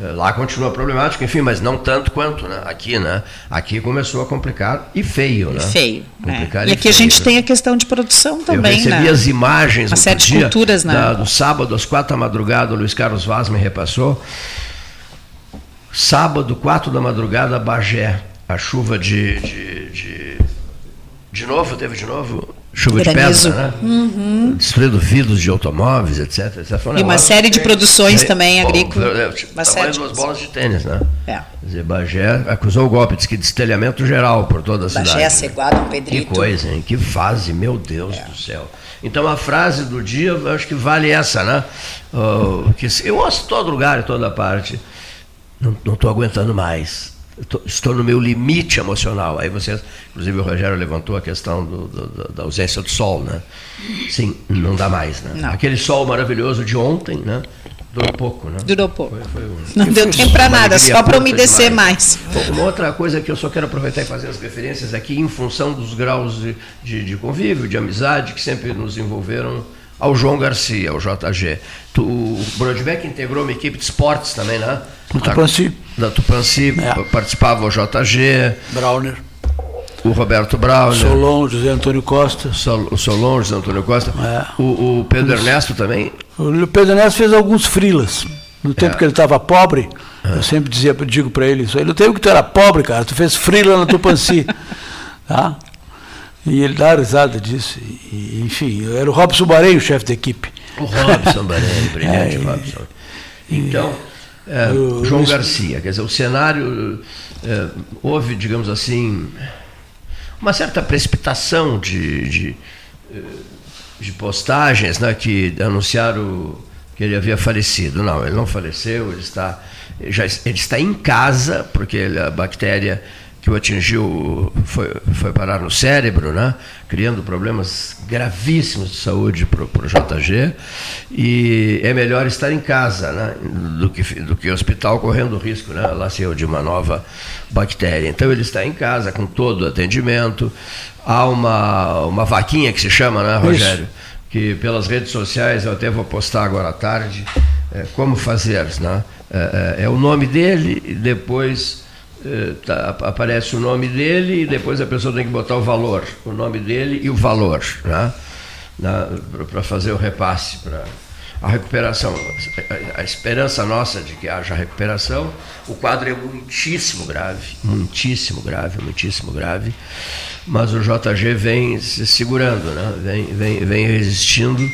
eh, lá continua problemático, enfim, mas não tanto quanto né? aqui, né? Aqui começou a complicar e feio, né? Feio. É. E, e, aqui feio, a gente né? tem a questão de produção também, Eu recebi né? as imagens Uma série de culturas, né? Da, do sábado às quatro da madrugada, o Luiz Carlos Vaz me repassou. Sábado, quatro da madrugada, Bagé. A chuva de, de, de, de novo, teve de novo? Chuva Granizo. de pedra, né? Uhum. Destruindo vidros de automóveis, etc. etc. Um e uma série de produções é, também agrícolas. Tipo, uma série de duas bolas de tênis, né? É. Dizer, Bagé acusou o golpe, disse que destelhamento geral por toda a Bagé, cidade. Bagé, Ceguado, Pedrito. Que coisa, hein? Que fase, meu Deus é. do céu. Então a frase do dia, eu acho que vale essa, né? Uh, que eu ouço todo lugar, em toda parte não estou aguentando mais. Tô, estou no meu limite emocional. Aí você, inclusive o Rogério levantou a questão do, do, da ausência do sol, né? Sim, não dá mais, né? Não. Aquele sol maravilhoso de ontem, né? Durou pouco, né? Durou pouco. Foi, foi um... Não deu tempo para nada, só para umedecer mais. Bom, uma outra coisa que eu só quero aproveitar e fazer as referências aqui, em função dos graus de, de, de convívio, de amizade que sempre nos envolveram ao João Garcia, ao JG. Tu, o Brodbeck integrou uma equipe de esportes também, né? Do Tupanci. Da Tupanci, é. participava o JG. Browner. O Roberto Browner. Solon, José Antônio Costa. Sol, o Solon, José Antônio Costa. É. O, o, Pedro Ernesto também. O Pedro Ernesto fez alguns frilas. No tempo é. que ele estava pobre, é. eu sempre dizia, digo para ele isso aí, no tempo que tu era pobre, cara, tu fez frila na Tupanci. tá? E ele dá risada disso. E, enfim, era o Robson Barei o chefe da equipe. O Robson Barei, brilhante é, Robson. Então, é, João Garcia, quer dizer, o cenário é, houve, digamos assim, uma certa precipitação de, de, de postagens né, que anunciaram que ele havia falecido. Não, ele não faleceu, ele está, já, ele está em casa, porque a bactéria que o atingiu foi, foi parar no cérebro, né? criando problemas gravíssimos de saúde para o JG. E é melhor estar em casa né? do, que, do que hospital correndo risco, né? lá se de uma nova bactéria. Então ele está em casa com todo o atendimento. Há uma, uma vaquinha que se chama, né, Rogério? Isso. Que pelas redes sociais eu até vou postar agora à tarde. É, como fazer, né? É, é, é o nome dele e depois tá, aparece o nome dele e depois a pessoa tem que botar o valor, o nome dele e o valor, né? para fazer o repasse, para a recuperação. A, esperança nossa de que haja recuperação, o quadro é muitíssimo grave, muitíssimo grave, muitíssimo grave, mas o JG vem se segurando, né? vem, vem, vem resistindo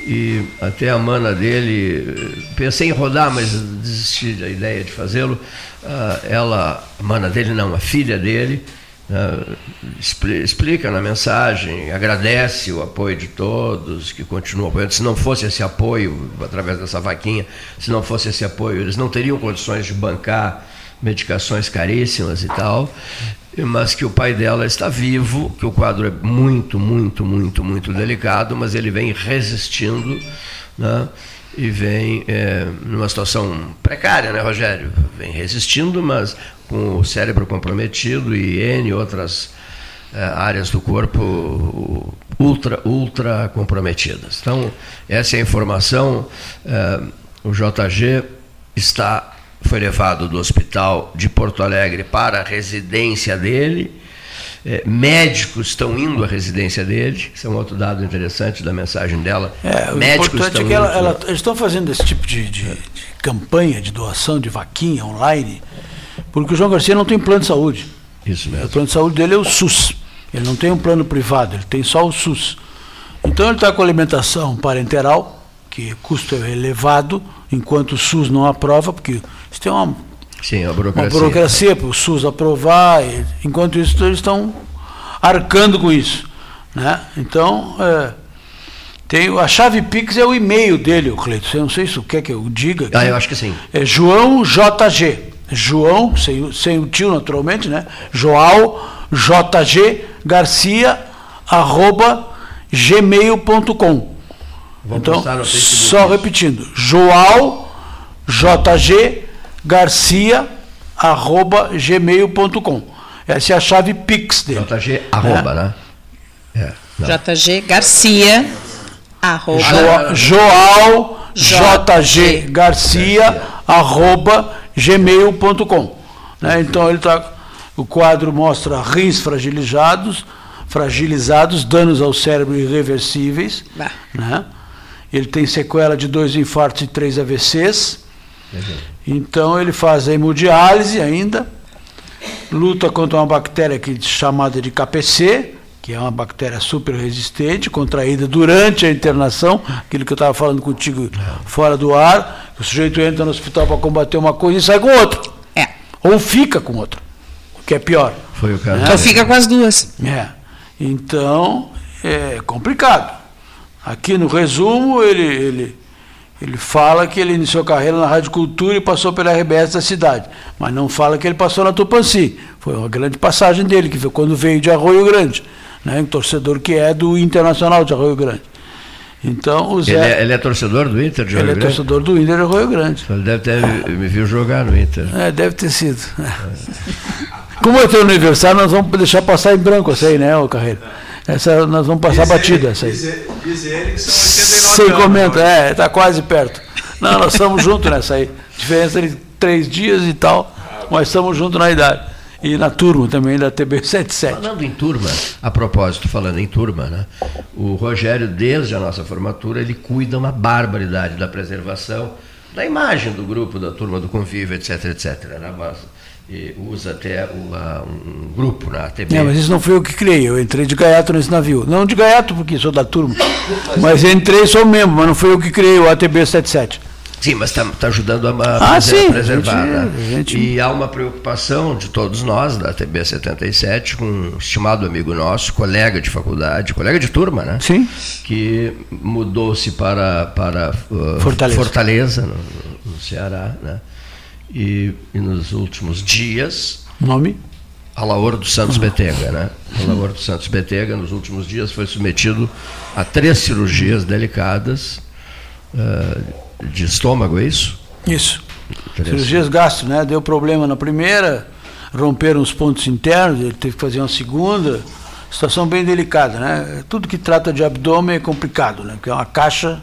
e até a mana dele, pensei em rodar, mas desisti da ideia de fazê-lo. Uh, ela, a mana dele não, a filha dele, uh, explica na mensagem, agradece o apoio de todos que continuam apoiando. Se não fosse esse apoio, através dessa vaquinha, se não fosse esse apoio, eles não teriam condições de bancar medicações caríssimas e tal mas que o pai dela está vivo, que o quadro é muito, muito, muito, muito delicado, mas ele vem resistindo, né? E vem é, numa situação precária, né, Rogério? Vem resistindo, mas com o cérebro comprometido e N outras é, áreas do corpo ultra, ultra comprometidas. Então, essa é a informação. É, o JG está foi levado do hospital de Porto Alegre para a residência dele. É, médicos estão indo à residência dele, isso é um outro dado interessante da mensagem dela. É, médicos importante é que ela, ela, eles estão fazendo esse tipo de, de, de, campanha de doação de vaquinha online, porque o João Garcia não tem plano de saúde. Isso mesmo. O plano de saúde dele é o SUS. Ele não tem um plano privado, ele tem só o SUS. Então ele está com alimentação parenteral, que custo é elevado, enquanto o SUS não aprova, porque isso tem uma, Sim, a burocracia. uma burocracia para o SUS aprovar, e, enquanto isso eles estão arcando com isso. Né? Então, é, tem, a chave Pix é o e-mail dele, o Cleiton. Eu não sei se tu quer que eu diga. Aqui. Ah, eu acho que sim. É João JG. João, sem, sem o tio naturalmente, né? João JG Garcia, arroba gmail.com. Então, só repetindo, João JG garcia@gmail.com. Essa é a chave Pix dele. JG arroba, é. né? É, JG Garcia arroba jo, Joal JG Garcia arroba gmail.com. Né? Então ele tá, o quadro mostra rins fragilizados, fragilizados, danos ao cérebro irreversíveis. Né? Ele tem sequela de dois infartos e três AVCs. Então ele faz a hemodiálise ainda, luta contra uma bactéria que, chamada de KPC, que é uma bactéria super resistente, contraída durante a internação, aquilo que eu estava falando contigo fora do ar, o sujeito entra no hospital para combater uma coisa e sai com outra. É. Ou fica com outra, o que é pior. Foi o caso. Né? Ou fica com as duas. É. Então, é complicado. Aqui no resumo, ele, ele ele fala que ele iniciou carreira na Rádio Cultura e passou pela RBS da cidade, mas não fala que ele passou na Tupanci. Foi uma grande passagem dele, que foi quando veio de Arroio Grande, né, um torcedor que é do Internacional de Arroio Grande. Então, o Zé, ele, é, ele é torcedor do Inter de Arroio Grande? Ele é torcedor do Inter de Arroio Grande. Ele deve ter me viu jogar no Inter. É, deve ter sido. É. Como é teu aniversário, nós vamos deixar passar em branco essa aí, né, o Carreiro? Essa nós vamos passar diz batida. Ele, essa aí. Diz, diz ele que são 89 Sem comenta, é, está quase perto. Não, nós estamos juntos nessa aí. Diferença de três dias e tal, mas estamos juntos na idade. E na turma também da TB77. Falando em turma, a propósito, falando em turma, né? O Rogério, desde a nossa formatura, ele cuida uma barbaridade da preservação da imagem do grupo, da turma do convívio, etc, etc. Né? Usa até uma, um grupo na TV. É, mas isso não foi eu que criei, eu entrei de gaiato nesse navio. Não de gaiato, porque sou da turma, mas entrei sou membro, mas não foi eu que criei o ATB 77. Sim, mas está tá ajudando a, a ah, sim, preservar. Gente, né? gente... E há uma preocupação de todos nós, da TB 77, com um estimado amigo nosso, colega de faculdade, colega de turma, né? Sim. Que mudou-se para, para uh, Fortaleza, Fortaleza no, no, Ceará, né? E, e nos últimos dias. Nome? Alaor dos Santos Betega, né? Alaor dos Santos Betega, nos últimos dias, foi submetido a três cirurgias delicadas. Uh, de estômago, é isso? Isso. Cirurgias gastro, né? Deu problema na primeira, romperam os pontos internos, ele teve que fazer uma segunda. Situação bem delicada, né? Tudo que trata de abdômen é complicado, né? Porque é uma caixa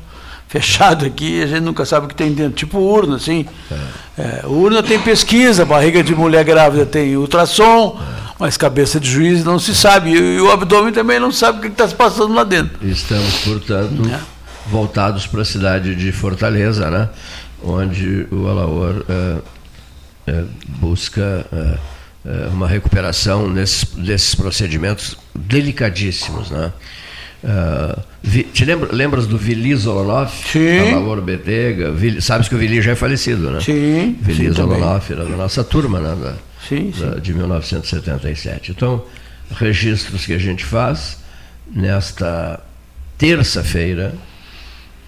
fechada aqui, a gente nunca sabe o que tem dentro, tipo urna, assim. É. É, urna tem pesquisa, barriga de mulher grávida tem ultrassom, é. mas cabeça de juiz não se sabe. E, o abdômen também não sabe o que está se passando lá dentro. Estamos, portanto, é voltados para a cidade de Fortaleza, né? onde o Alaor é, é, busca uma recuperação nesses, desses procedimentos delicadíssimos. Né? Uh, vi, te lembra, lembras do Vili Zolonov? Sim. Alaor Betega? Vili, sabes que o Vili já é falecido, né? Sim. Vili Zolonov era da nossa turma, né? Da, sim, sim. Da, de 1977. Então, registros que a gente faz nesta terça-feira,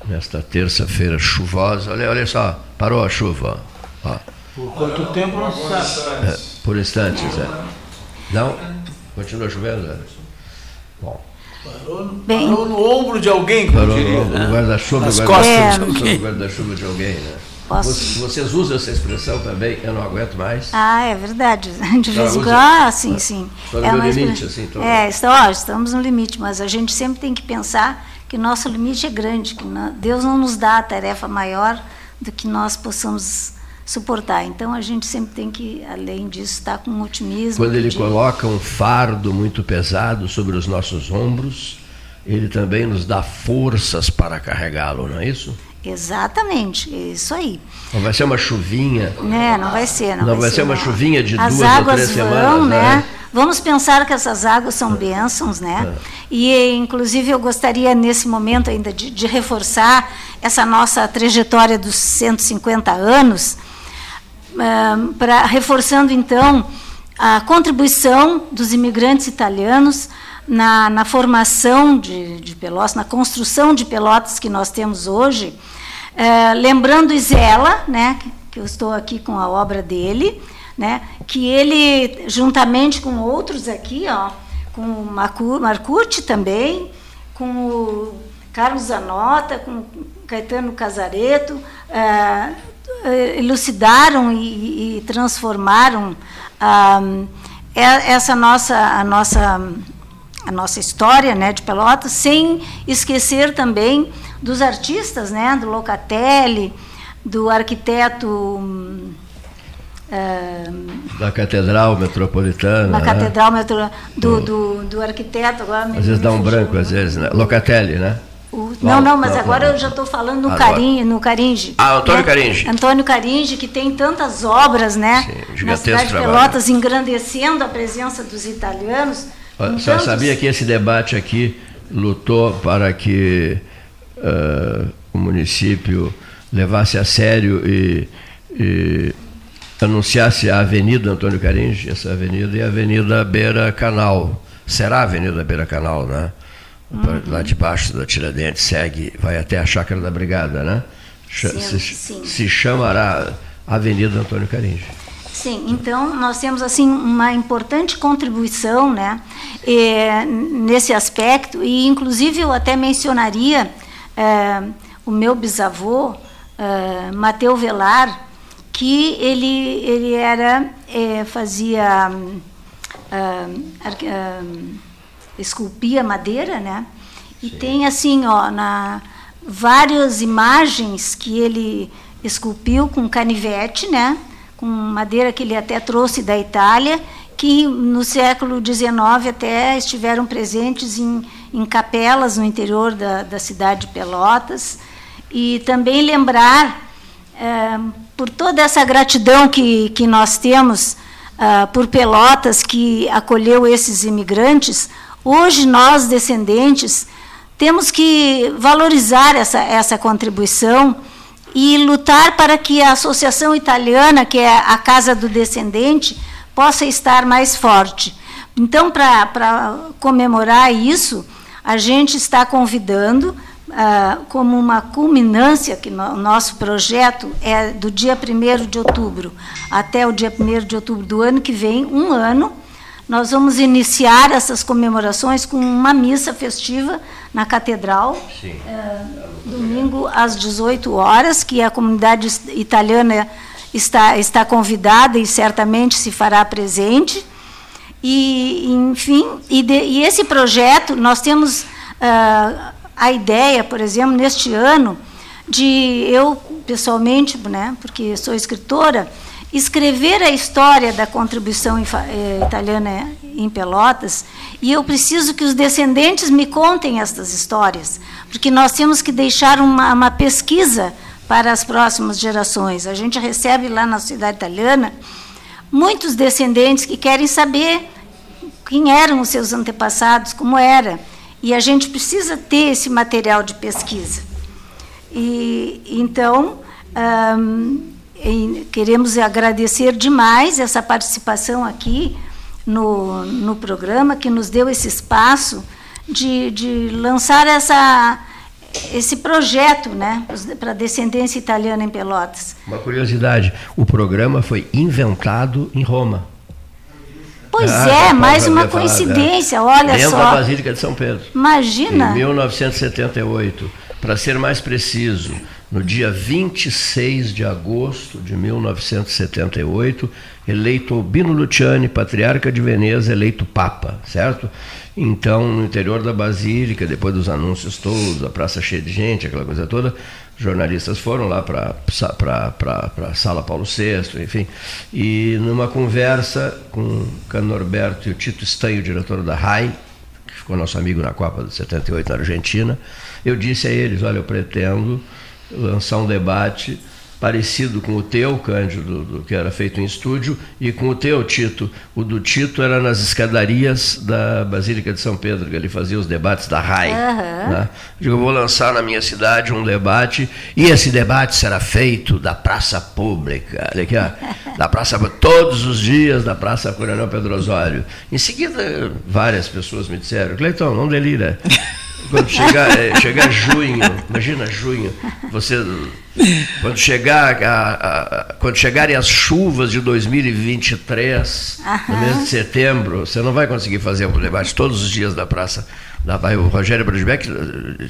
nesta terça-feira chuvosa. Olha, olha só, parou a chuva. Ó. Por quanto tempo não se sabe? É, por instantes, é. Não? Continua chovendo? Bom. Parou no, Bem, parou no ombro de alguém, parou diria, no, né? guarda-chuva guarda guarda-chuva de alguém, né? Posso... Vocês usam essa expressão também? Eu não aguento mais. Ah, é verdade. De vez em quando, ah, sim, sim. Estou é no limite, assim. Então... É, está, ó, estamos no limite, mas a gente sempre tem que pensar que nosso limite é grande, que Deus não nos dá a tarefa maior do que nós possamos suportar. Então a gente sempre tem que, além disso, estar com otimismo. Quando ele de... coloca um fardo muito pesado sobre os nossos ombros, ele também nos dá forças para carregá-lo, não é isso? Exatamente, isso aí. Não vai ser uma chuvinha. É, não vai ser. Não, não vai, vai ser, uma chuvinha de As duas ou três vão, semanas. Né? né? Vamos pensar que essas águas são bênçãos, né? É. E, inclusive, eu gostaria, nesse momento ainda, de, de reforçar essa nossa trajetória dos 150 anos, uh, pra, reforçando, então, a contribuição dos imigrantes italianos na, na formação de, de, Pelotas, na construção de Pelotas que nós temos hoje. Uh, lembrando Isela, né, que eu estou aqui com a obra dele, né? que ele, juntamente com outros aqui, ó, com o Marcucci também, com o Carlos Zanota, com Caetano Casareto, é, elucidaram e, e transformaram ah, essa nossa, a nossa a nossa história né, de Pelotas, sem esquecer também dos artistas, né, do Locatelli, do arquiteto da Catedral Metropolitana. Da né? Catedral Metropolitana, do, do, do, arquiteto agora. Às vezes dá um branco, às vezes, né? Locatelli, né? O, não, não, mas agora eu já estou falando no, Carim, no Caringe. Ah, Antônio né? Caringe. Antônio Caringe, que tem tantas obras, né? Sim, na cidade de Pelotas, engrandecendo a presença dos italianos. Você tantos... sabia que esse debate aqui lutou para que uh, o município levasse a sério e, e anunciasse a Avenida Antônio Caringe, essa avenida, e a Avenida Beira Canal. Será a Avenida Beira Canal, né? Uhum. Lá debaixo da Tiradentes, segue, vai até a Chácara da Brigada, né? Sim, se, sim. se chamará Avenida Antônio Caringe. Sim, então nós temos assim uma importante contribuição, né, eh, nesse aspecto e inclusive eu até mencionaria eh, o meu bisavô eh, Mateu Velar, que ele, ele era, é, fazia, ah, ah, esculpia madeira, né? E Sim. tem assim, ó, na, várias imagens que ele esculpiu com canivete, né? Com madeira que ele até trouxe da Itália, que no século XIX até estiveram presentes em, em capelas no interior da, da cidade de Pelotas. E também lembrar é, por toda essa gratidão que, que nós temos uh, por Pelotas, que acolheu esses imigrantes, hoje nós, descendentes, temos que valorizar essa, essa contribuição e lutar para que a Associação Italiana, que é a Casa do Descendente, possa estar mais forte. Então, para comemorar isso, a gente está convidando, ah, como uma culminância, que no, nosso projeto é do dia 1 de outubro até o dia 1 de outubro do ano que vem, um ano, nós vamos iniciar essas comemorações com uma missa festiva na Catedral, é, domingo às 18 horas, que a comunidade italiana está, está convidada e certamente se fará presente. E, enfim, e, de, e esse projeto, nós temos uh, a ideia, por exemplo, neste ano, de eu, pessoalmente, né, porque sou escritora, escrever a história da contribuição eh, italiana em Pelotas, e eu preciso que os descendentes me contem estas histórias, porque nós temos que deixar uma, uma pesquisa para as próximas gerações. A gente recebe lá na cidade italiana muitos descendentes que querem saber quem eram os seus antepassados, como era, e a gente precisa ter esse material de pesquisa. E então queremos agradecer demais essa participação aqui no, no programa, que nos deu esse espaço de, de lançar essa, esse projeto né, para a descendência italiana em Pelotas. Uma curiosidade: o programa foi inventado em Roma. Pois ah, é, mais uma coincidência, falar, olha Dentro só. da Basílica de São Pedro. Imagina. Em 1978. Para ser mais preciso, no dia 26 de agosto de 1978, eleito Albino Luciani, patriarca de Veneza, eleito Papa, certo? Então, no interior da Basílica, depois dos anúncios todos, a praça cheia de gente, aquela coisa toda, jornalistas foram lá para a sala Paulo VI, enfim, e numa conversa com o Cano Norberto e o Tito Estanho, diretor da RAI, que ficou nosso amigo na Copa de 78 na Argentina, eu disse a eles, olha, eu pretendo lançar um debate parecido com o teu, Cândido, do, que era feito em estúdio, e com o teu, Tito. O do Tito era nas escadarias da Basílica de São Pedro, que ele fazia os debates da RAI. Uhum. Né? Digo, eu vou lançar na minha cidade um debate, e esse debate será feito da praça pública, olha aqui, ó, da praça, todos os dias da Praça Coronel Pedro Osório. Em seguida, várias pessoas me disseram, Cleiton, não delira. Quando chegar, é, chegar junho, imagina junho, você quando chegar a, a, quando chegarem as chuvas de 2023, no mês de setembro, você não vai conseguir fazer o debate todos os dias da praça. Lá vai o Rogério Brusbeck,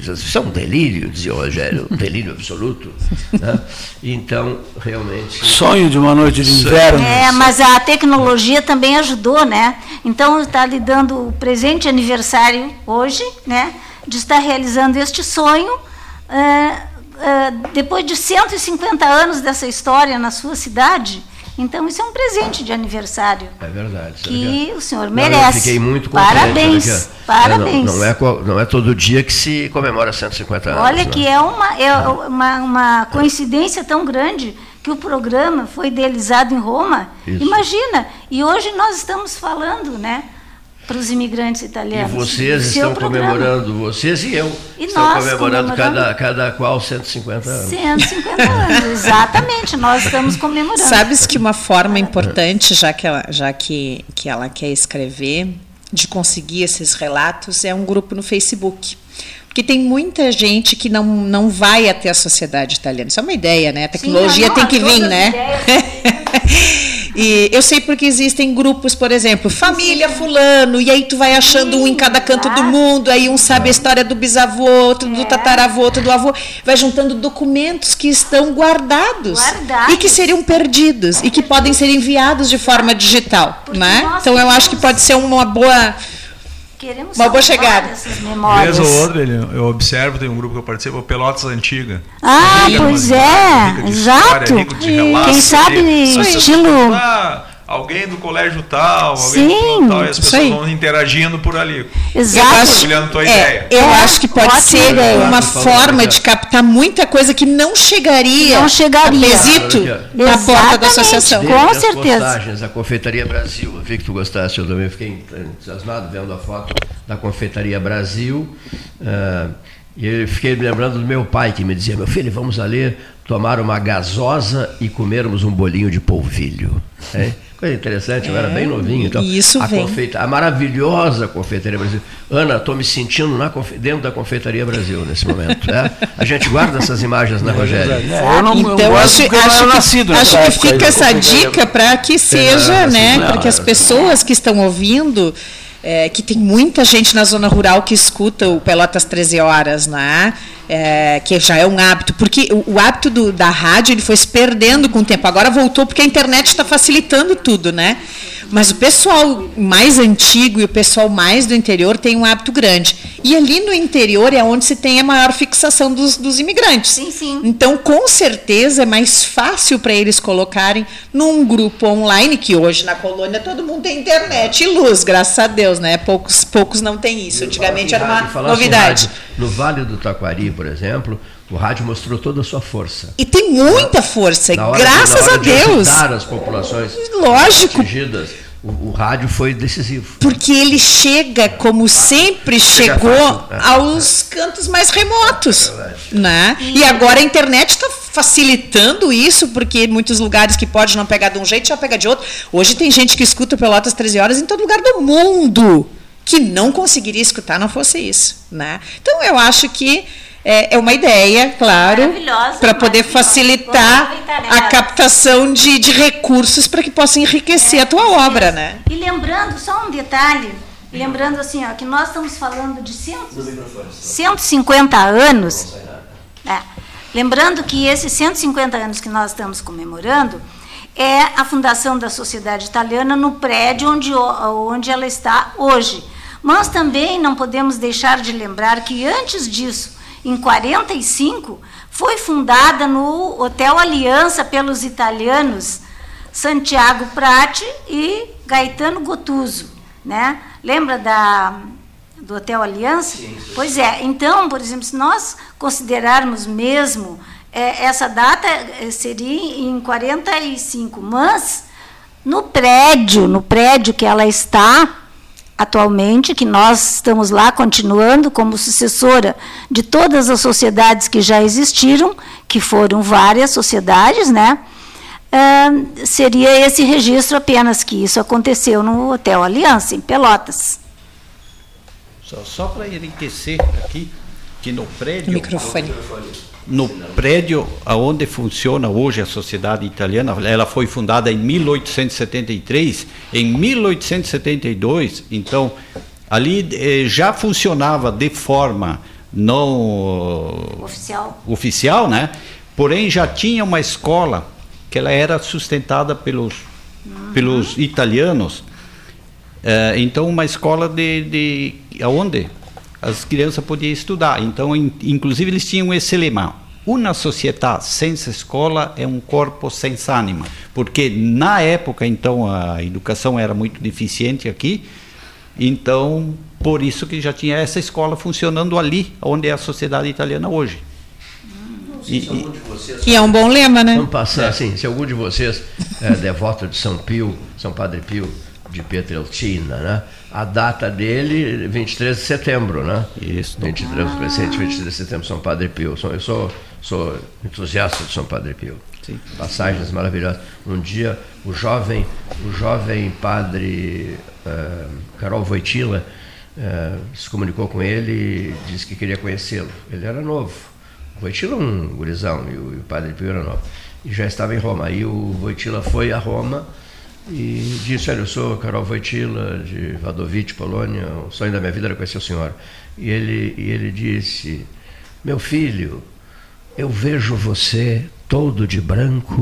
isso é um delírio, dizia o Rogério, um delírio absoluto. Né? Então, realmente. Sonho de uma noite de inverno. É, mas a tecnologia também ajudou, né? Então está lhe dando o presente aniversário hoje, né? de estar realizando este sonho. Uh, uh, depois de 150 anos dessa história na sua cidade, então isso é um presente de aniversário. É verdade. Que o senhor merece. Não, fiquei muito contente. Parabéns. Parabéns. Não, não, é, não é todo dia que se comemora 150 anos. Olha que é, uma, é uma, uma coincidência tão grande que o programa foi idealizado em Roma. Isso. Imagina. E hoje nós estamos falando, né? Para os imigrantes italianos. E vocês estão comemorando, vocês e eu, e estão nós comemorando, comemorando cada, cada qual 150 anos. 150 anos, exatamente, nós estamos comemorando. Sabes que uma forma importante, já que ela, já que, que ela quer escrever, de conseguir esses relatos, é um grupo no Facebook. Porque tem muita gente que não, não vai até a sociedade italiana. Isso é uma ideia, né? A tecnologia Sim, não, tem que vir, né? E eu sei porque existem grupos, por exemplo, família fulano, e aí tu vai achando um em cada canto do mundo, aí um sabe a história do bisavô, outro do é. tataravô, outro do avô, vai juntando documentos que estão guardados, guardados. e que seriam perdidos e que podem ser enviados de forma digital, né? Então eu acho que pode ser uma boa Queremos uma boa chegada. Vez ou outra, eu observo, tem um grupo que eu participo, Pelotas Antiga. Ah, pois é, exato. Quem sabe estilo alguém do colégio tal, alguém Sim, do tal, e as pessoas vão interagindo por ali. Exato. Olhando tua é, ideia. Eu é, acho que pode ser ideia. uma forma de captar muita coisa que não chegaria, não chegaria. Quesito na porta da associação. Com certeza. Postagens da Confeitaria Brasil. Eu vi que tu gostaste, eu também fiquei entusiasmado vendo a foto da Confeitaria Brasil. Uh, E eu fiquei me lembrando do meu pai, que me dizia: Meu filho, vamos ali tomar uma gasosa e comermos um bolinho de polvilho. É? Coisa interessante, é, eu era bem novinho. Então, isso a, vem. Confeita, a maravilhosa Confeitaria Brasil. Ana, estou me sentindo na, dentro da Confeitaria Brasil nesse momento. É? A gente guarda essas imagens, né, Rogério? É, eu não, então, eu acho, acho, que, nascido acho que fica essa dica para que seja, né, para que as pessoas que estão ouvindo é, que tem muita gente na zona rural que escuta o Pelotas 13 Horas, né? É, que já é um hábito, porque o, o hábito do, da rádio ele foi se perdendo com o tempo. Agora voltou porque a internet está facilitando tudo, né? Mas o pessoal mais antigo e o pessoal mais do interior tem um hábito grande. E ali no interior é onde se tem a maior fixação dos, dos imigrantes. Sim, sim. Então, com certeza, é mais fácil para eles colocarem num grupo online, que hoje na colônia todo mundo tem internet e luz, graças a Deus, né? Poucos, poucos não têm isso. Antigamente era uma novidade. no Vale do Taquari, por exemplo, o rádio mostrou toda a sua força. E tem muita força, graças de, a Deus. De as populações Lógico. atingidas. O, o, rádio foi decisivo. Porque ele chega, como sempre chega chegou, fácil, né? aos cantos mais remotos. É né? E agora a internet está facilitando isso, porque muitos lugares que pode não pegar de um jeito, já pega de outro. Hoje tem gente que escuta Pelotas 13 horas em todo lugar do mundo, que não conseguiria escutar não fosse isso. Né? Então eu acho que é, é uma ideia, claro, para poder facilitar a captação de, de recursos para que possa enriquecer é, a tua obra, né? E lembrando, só um detalhe, lembrando assim, ó, que nós estamos falando de cento, 150 anos. É, lembrando que esses 150 anos que nós estamos comemorando é a fundação da Sociedade Italiana no prédio onde, onde ela está hoje. Mas também não podemos deixar de lembrar que antes disso, em 45, foi fundada no Hotel Aliança pelos italianos Santiago Prati e Gaetano Gottuso, né? Lembra da do Hotel Aliança? Sim, sim. Pois é. Então, por exemplo, se nós considerarmos mesmo é, essa data é, seria em 45, mas no prédio, no prédio que ela está, atualmente, que nós estamos lá continuando como sucessora de todas as sociedades que já existiram, que foram várias sociedades, né? Uh, seria esse registro apenas que isso aconteceu no Hotel Aliança, em Pelotas. Só, só para enriquecer aqui, que no prédio. O microfone no prédio onde funciona hoje a sociedade italiana, ela foi fundada em 1873, em 1872, então ali eh, já funcionava de forma não oficial. oficial, né? Porém já tinha uma escola que ela era sustentada pelos uhum. pelos italianos, eh, então uma escola de, de aonde as crianças podiam estudar. Então, in, inclusive, eles tinham esse lema: uma sociedade sem escola é um corpo sem ânima, porque na época então a educação era muito deficiente aqui, então por isso que já tinha essa escola funcionando ali, onde é a sociedade italiana hoje. E, e, e, é um bom lema, né? Vamos passar é. assim, se algum de vocês é devoto de São Pio, São Padre Pio de Pietrelcina, né? A data dele, 23 de setembro, né? Isso. 23, ah. presente 23 de setembro, São Padre Pio. Eu sou, sou entusiasta de São Padre Pio. Sim. Passagens maravilhosas. Um dia, o jovem, o jovem padre uh, Carol Voitila uh, se comunicou com ele e disse que queria conhecê-lo. Ele era novo. O Voitila é um gurizão e o, e o padre Pio era novo. E já estava em Roma. Aí o Voitila foi a Roma e disse, olha, eu sou Carol Wojtyla, de Wadowice, Polônia, o sonho da minha vida era conhecer o senhor. E ele, e ele disse, meu filho, eu vejo você todo de branco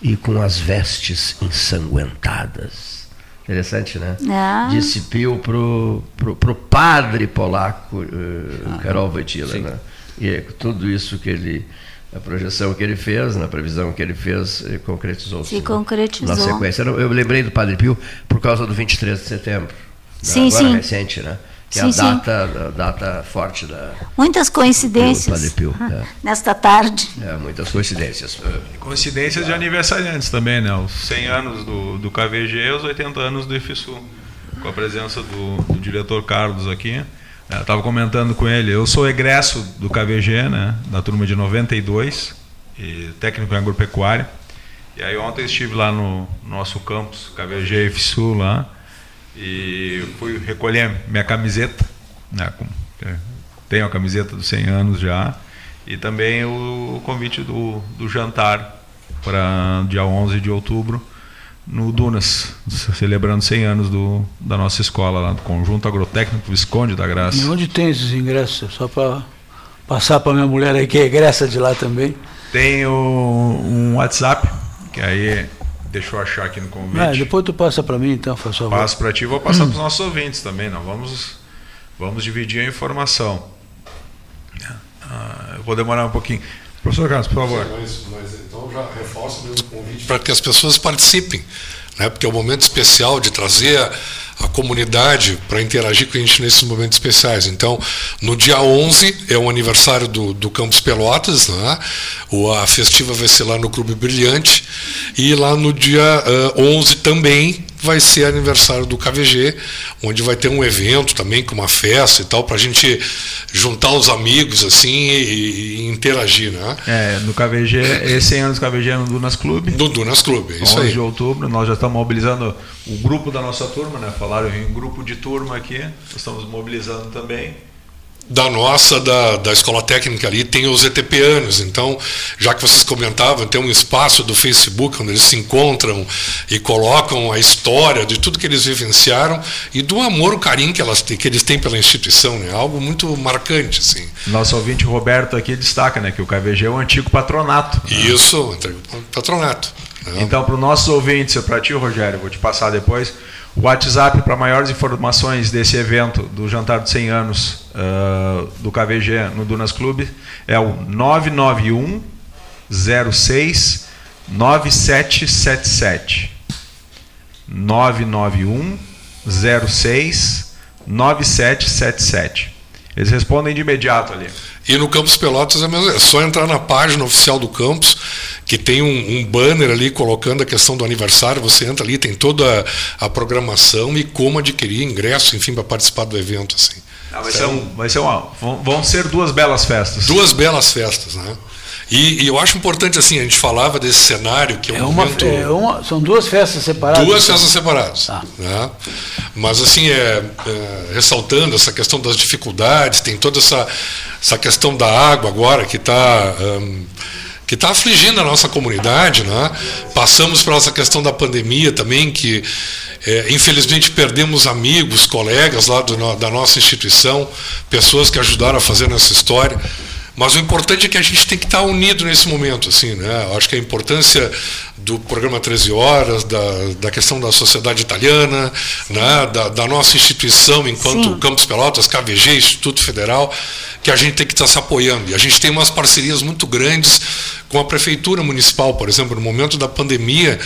e com as vestes ensanguentadas. Interessante, né? Ah. Disse Pio pro, pro, pro padre polaco, uh, Karol Wojtyla, né? E é tudo isso que ele a projeção que ele fez, na previsão que ele fez, concretizou-se. Se né? concretizou. Na sequência. Eu lembrei do Padre Pio por causa do 23 de setembro. Sim, agora sim. recente, né? Que sim, é a data, a data forte da. Muitas coincidências. Padre Pio, é. Nesta tarde. É, muitas coincidências. Coincidências de aniversariantes também, né? Os 100 anos do, do KVG e os 80 anos do IFSU. Com a presença do, do diretor Carlos aqui Eu estava comentando com ele, eu sou egresso do KVG, né, da turma de 92, e técnico em agropecuária. E aí ontem estive lá no nosso campus, KVG IFSU lá, e fui recolher minha camiseta, né, com, é, tenho a camiseta dos 100 anos já, e também o convite do, do jantar para dia 11 de outubro, no Dunas, celebrando 100 anos do, da nossa escola lá, do Conjunto Agrotécnico Visconde da Graça. E onde tem esses ingressos? Só para passar para minha mulher aí que é egressa de lá também. Tem o, um WhatsApp, que aí deixa eu achar aqui no convite. Ah, depois tu passa para mim então, por favor. Passo para ti, vou passar para os nossos ouvintes também, não vamos vamos dividir a informação. Ah, eu vou demorar um pouquinho. Professor Carlos, por favor. Mas, mas, então já reforço mesmo o convite para que as pessoas participem, né? porque é um momento especial de trazer a, a comunidade para interagir com a gente nesses momentos especiais. Então, no dia 11 é o aniversário do, do Campus Pelotas, né? o, a festiva vai ser lá no Clube Brilhante, e lá no dia uh, 11 também vai ser aniversário do KVG, onde vai ter um evento também com uma festa e tal, para a gente juntar os amigos assim e, e, interagir, né? É, no KVG, esse ano do KVG é no Dunas Clube. No Dunas Clube, isso 11 aí. de outubro, nós já estamos mobilizando o grupo da nossa turma, né? Falaram em grupo de turma aqui, estamos mobilizando também da nossa, da, da escola técnica ali, tem os ETPanos. Então, já que vocês comentavam, tem um espaço do Facebook onde eles se encontram e colocam a história de tudo que eles vivenciaram e do amor, o carinho que, elas, que eles têm pela instituição. Né? Algo muito marcante. Assim. Nosso ouvinte Roberto aqui destaca né, que o KVG é o antigo patronato. Né? Isso, patronato. Né? Então, para os nossos ouvintes, para ti, Rogério, vou te passar depois o WhatsApp para maiores informações desse evento do Jantar de 100 anos uh, do KVG no Dunas Clube é o 991 06 9777. 991 06 9777. Eles respondem de imediato ali. E no Campus Pelotas é, mesmo, é só entrar na página oficial do campus, que tem um, um, banner ali colocando a questão do aniversário. Você entra ali, tem toda a, a programação e como adquirir ingresso, enfim, para participar do evento. Assim. Ah, vai, ser um, vai ser uma. Vão ser duas belas festas. Duas belas festas, né? E, e, eu acho importante assim, a gente falava desse cenário que é, um é uma, momento... é uma, são duas festas separadas. Duas festas separadas. Tá. Né? Mas assim, é, é, ressaltando essa questão das dificuldades, tem toda essa, essa questão da água agora que está que está afligindo a nossa comunidade, né? Passamos por essa questão da pandemia também, que é, infelizmente perdemos amigos, colegas lá do, da nossa instituição, pessoas que ajudaram a fazer essa história. Mas o importante é que a gente tem que estar unido nesse momento, assim, né? Acho que a importância do programa 13 Horas, da, da questão da sociedade italiana, né? da, da nossa instituição enquanto Sim. Campos Pelotas, KVG, Instituto Federal, que a gente tem que estar se apoiando. E a gente tem umas parcerias muito grandes com a Prefeitura Municipal, por exemplo, no momento da pandemia,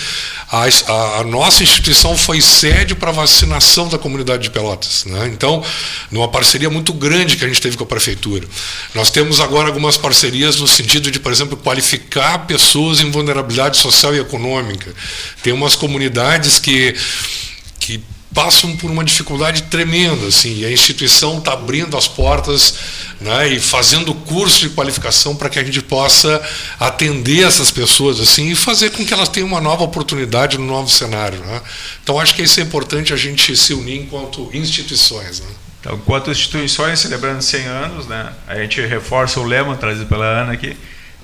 a, a, a nossa instituição foi sede para vacinação da comunidade de Pelotas. Né? Então, numa parceria muito grande que a gente teve com a Prefeitura. Nós temos agora algumas parcerias no sentido de, por exemplo, qualificar pessoas em vulnerabilidade social e econômica. Tem umas comunidades que, que passam por uma dificuldade tremenda, assim, e a instituição está abrindo as portas né, e fazendo curso de qualificação para que a gente possa atender essas pessoas assim e fazer com que elas tenham uma nova oportunidade no novo cenário. Né? Então acho que isso é importante a gente se unir enquanto instituições. Né? Então, enquanto instituições celebrando 100 anos, né, a gente reforça o lema trazido pela Ana aqui,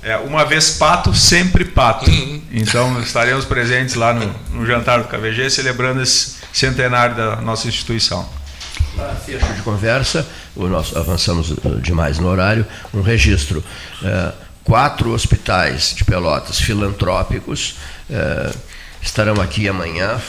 é, uma vez pato, sempre pato. Uhum. Então estaremos presentes lá no, no jantar do KVG celebrando esse centenário da nossa instituição. Para fecho de conversa, o nosso, avançamos uh, demais no horário, um registro. É, quatro hospitais de Pelotas filantrópicos é, estarão aqui amanhã,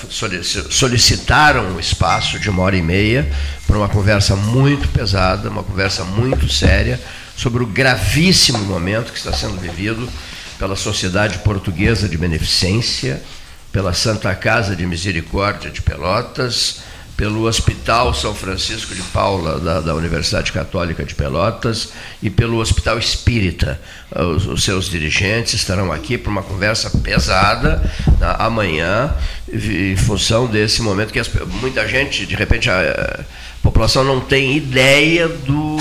solicitaram um espaço de uma hora e meia para uma conversa muito pesada, uma conversa muito séria sobre o gravíssimo momento que está sendo vivido pela Sociedade Portuguesa de Beneficência, pela Santa Casa de Misericórdia de Pelotas, pelo Hospital São Francisco de Paula, da, da Universidade Católica de Pelotas, e pelo Hospital Espírita. Os, os seus dirigentes estarão aqui para uma conversa pesada né, amanhã, em função desse momento que as, muita gente, de repente, a, a população não tem ideia do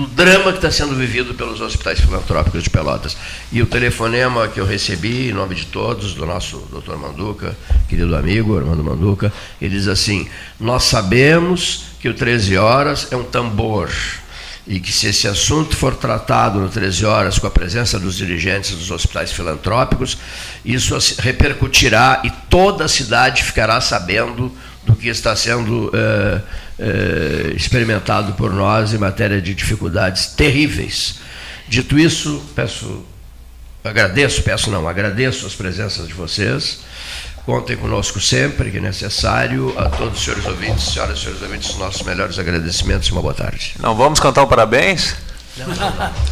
do drama que está sendo vivido pelos hospitais filantrópicos de Pelotas. E o telefonema que eu recebi, em nome de todos, do nosso doutor Manduca, querido amigo Armando Manduca, ele diz assim: Nós sabemos que o 13 horas é um tambor. E que se esse assunto for tratado no 13 horas com a presença dos dirigentes dos hospitais filantrópicos, isso repercutirá e toda a cidade ficará sabendo do que está sendo é, é, experimentado por nós em matéria de dificuldades terríveis. Dito isso, peço, agradeço, peço não, agradeço as presenças de vocês. Contem conosco sempre que necessário. A todos os senhores ouvintes, senhoras e senhores ouvintes, nossos melhores agradecimentos e uma boa tarde. Não vamos cantar o parabéns? Não, não, não.